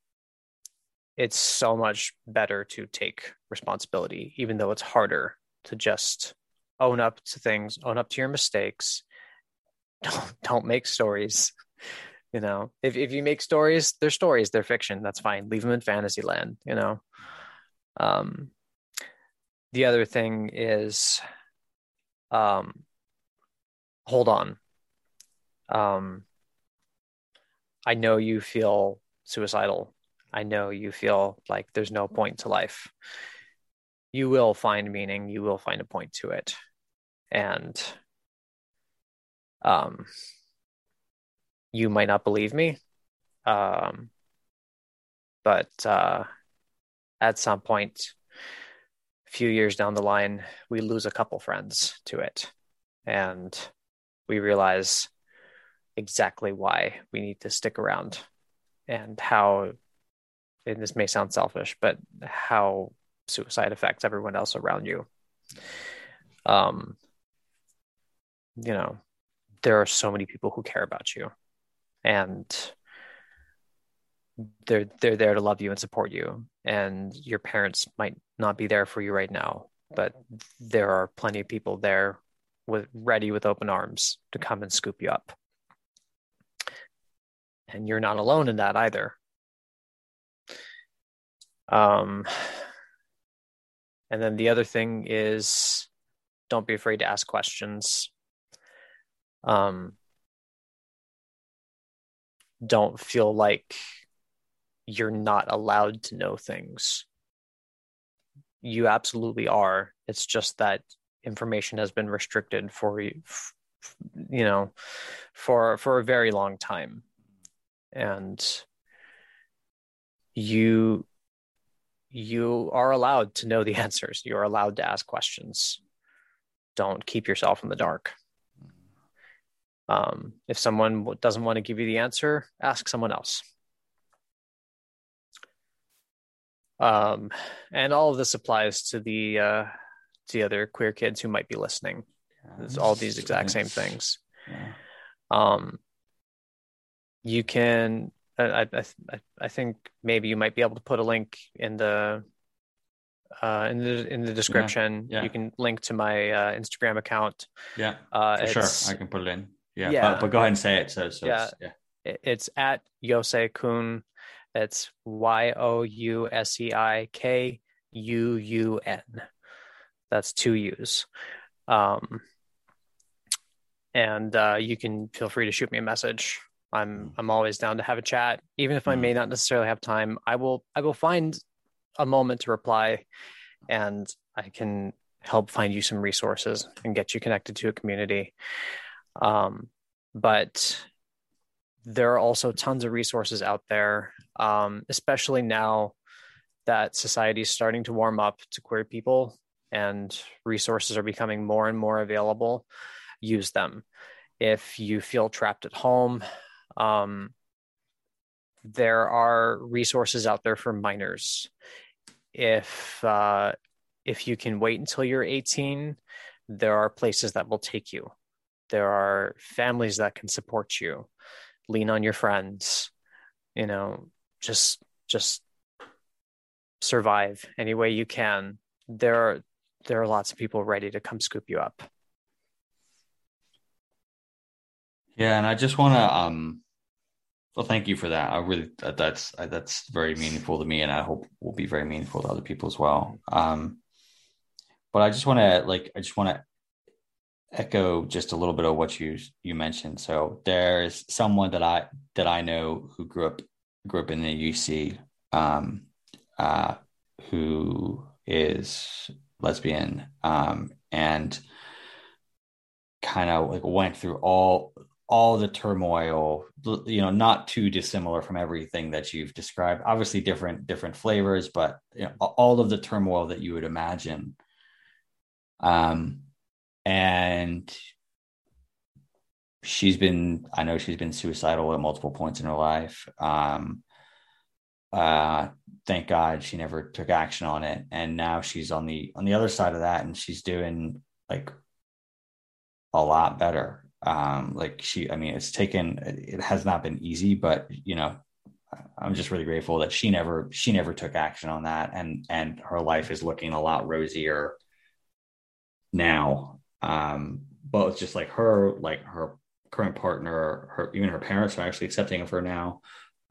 it's so much better to take responsibility, even though it's harder to just own up to things, own up to your mistakes. Don't don't make stories. You know, if if you make stories, they're stories, they're fiction. That's fine. Leave them in fantasy land. You know. Um, the other thing is, um, hold on. Um, I know you feel suicidal. I know you feel like there's no point to life. You will find meaning. You will find a point to it, and um, you might not believe me, um, but uh, at some point, a few years down the line, we lose a couple friends to it, and we realize exactly why we need to stick around and how and this may sound selfish but how suicide affects everyone else around you. Um you know there are so many people who care about you and they're they're there to love you and support you. And your parents might not be there for you right now but there are plenty of people there with ready with open arms to come and scoop you up. And you're not alone in that either. Um and then the other thing is don't be afraid to ask questions. Um don't feel like you're not allowed to know things. You absolutely are. It's just that information has been restricted for you you know for for a very long time. And you you are allowed to know the answers. You're allowed to ask questions. Don't keep yourself in the dark um, if someone doesn't want to give you the answer ask someone else um, and all of this applies to the uh, to the other queer kids who might be listening it's all these exact same things Yeah. um, you can I, I I think maybe you might be able to put a link in the uh, in the in the description. yeah. You can link to my uh, Instagram account. Yeah, Uh, for sure. I can put it in. Yeah, Yeah. But, but go ahead and say it. So, so Yeah. It's, yeah. it's at Yousei Kuun. It's Y O U S E I K U U N. That's two U's. Um, and uh, you can feel free to shoot me a message. I'm I'm always down to have a chat, even if I Mm. may not necessarily have time. I will I will find a moment to reply, and I can help find you some resources and get you connected to a community. Um, but there are also tons of resources out there, um, especially now that society is starting to warm up to queer people and resources are becoming more and more available. Use them. If you feel trapped at home, um, there are resources out there for minors. If uh, if you can wait until you're 18, there are places that will take you. There are families that can support you. Lean on your friends. You know, just just survive any way you can. There are there are lots of people ready to come scoop you up. Yeah, and I just want to um well thank you for that. I really that's uh, that's very meaningful to me and I hope will be very meaningful to other people as well. Um but I just want to like I just want to echo just a little bit of what you you mentioned. So there's someone that I that I know who grew up grew up in the UC um uh who is lesbian um and kind of like went through all all the turmoil you know not too dissimilar from everything that you've described obviously different different flavors but you know, all of the turmoil that you would imagine um and she's been i know she's been suicidal at multiple points in her life. Um uh thank god she never took action on it. And now she's on the on the other side of that and she's doing like a lot better. Um like she i mean it's taken it has not been easy but you know i'm just really grateful that she never she never took action on that. And and her life is looking a lot rosier now um but it's just like her like her current partner, her even her parents are actually accepting of her now,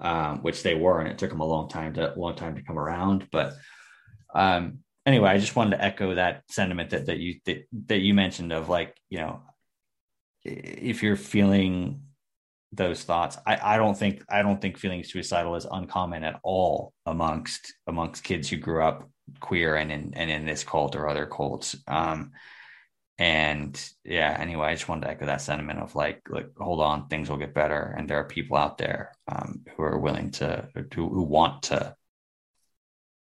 um, which they were, and it took them a long time to long time to come around. But um, anyway, I just wanted to echo that sentiment that that you that, that you mentioned of like you know if you're feeling those thoughts I, I don't think i don't think feeling suicidal is uncommon at all amongst amongst kids who grew up queer and in and in this cult or other cults um and yeah anyway i just wanted to echo that sentiment of like like hold on things will get better and there are people out there um who are willing to who, who want to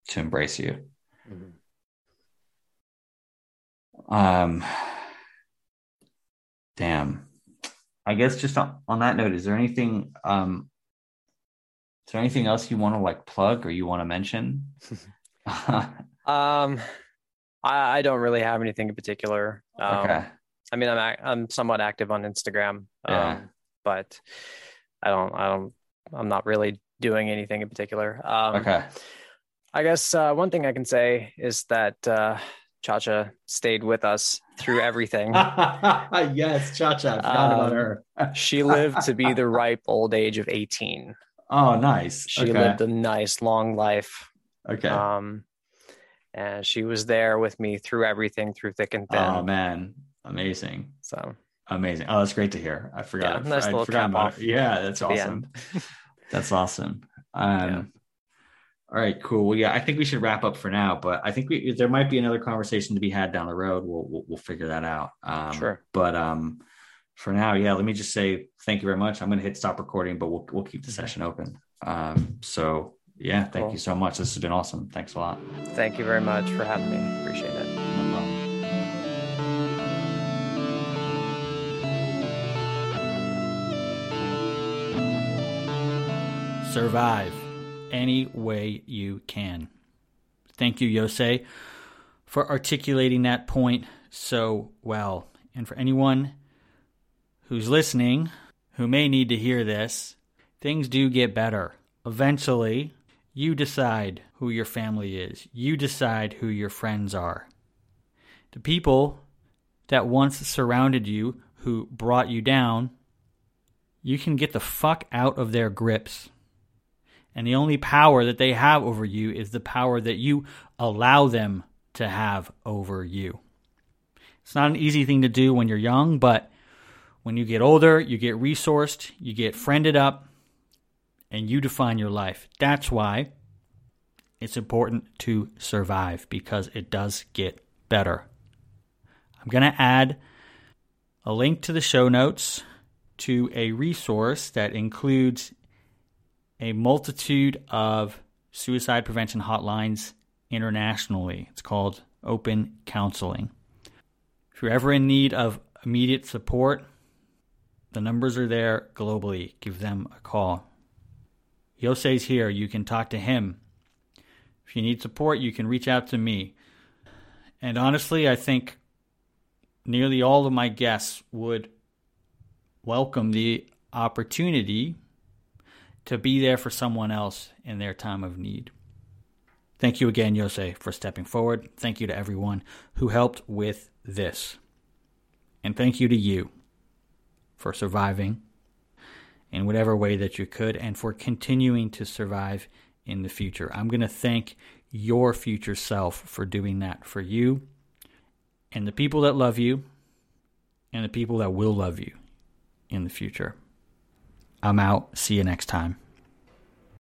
to embrace you mm-hmm. um damn I guess just on, on that note, is there anything um is there anything else you want to like plug or you want to mention? um I, I don't really have anything in particular. Um, okay. I mean, I'm I'm somewhat active on Instagram, yeah. um, but I don't I don't I'm not really doing anything in particular. Um, okay. I guess uh, one thing I can say is that uh, Chacha stayed with us through everything. yes, Chacha. I forgot um, about her. she lived to be the ripe old age of 18. Oh, nice. She okay. lived a nice long life. Okay. Um, and she was there with me through everything, through thick and thin. Oh man, amazing. So amazing. Oh, that's great to hear. I forgot. Yeah, nice I, I forgot about it. Yeah, that's awesome. that's awesome. Um, yeah. All right, cool. Well, yeah, I think we should wrap up for now, but I think we, there might be another conversation to be had down the road. We'll we'll, we'll figure that out. Um, sure. But um, for now, yeah, let me just say thank you very much. I'm going to hit stop recording, but we'll we'll keep the session open. Um, so yeah, thank cool. you so much. This has been awesome. Thanks a lot. Thank you very much for having me. Appreciate it. Survive any way you can. Thank you, Yosei, for articulating that point so well. And for anyone who's listening who may need to hear this, things do get better. Eventually, you decide who your family is, you decide who your friends are. The people that once surrounded you, who brought you down, you can get the fuck out of their grips. And the only power that they have over you is the power that you allow them to have over you. It's not an easy thing to do when you're young, but when you get older, you get resourced, you get friended up, and you define your life. That's why it's important to survive because it does get better. I'm going to add a link to the show notes to a resource that includes a multitude of suicide prevention hotlines internationally. It's called Open Counseling. If you're ever in need of immediate support, the numbers are there globally. Give them a call. Yosei's here. You can talk to him. If you need support, you can reach out to me. And honestly, I think nearly all of my guests would welcome the opportunity to be there for someone else in their time of need. Thank you again, Yosei, for stepping forward. Thank you to everyone who helped with this. And thank you to you for surviving in whatever way that you could and for continuing to survive in the future. I'm going to thank your future self for doing that for you and the people that love you and the people that will love you in the future. I'm out. See you next time.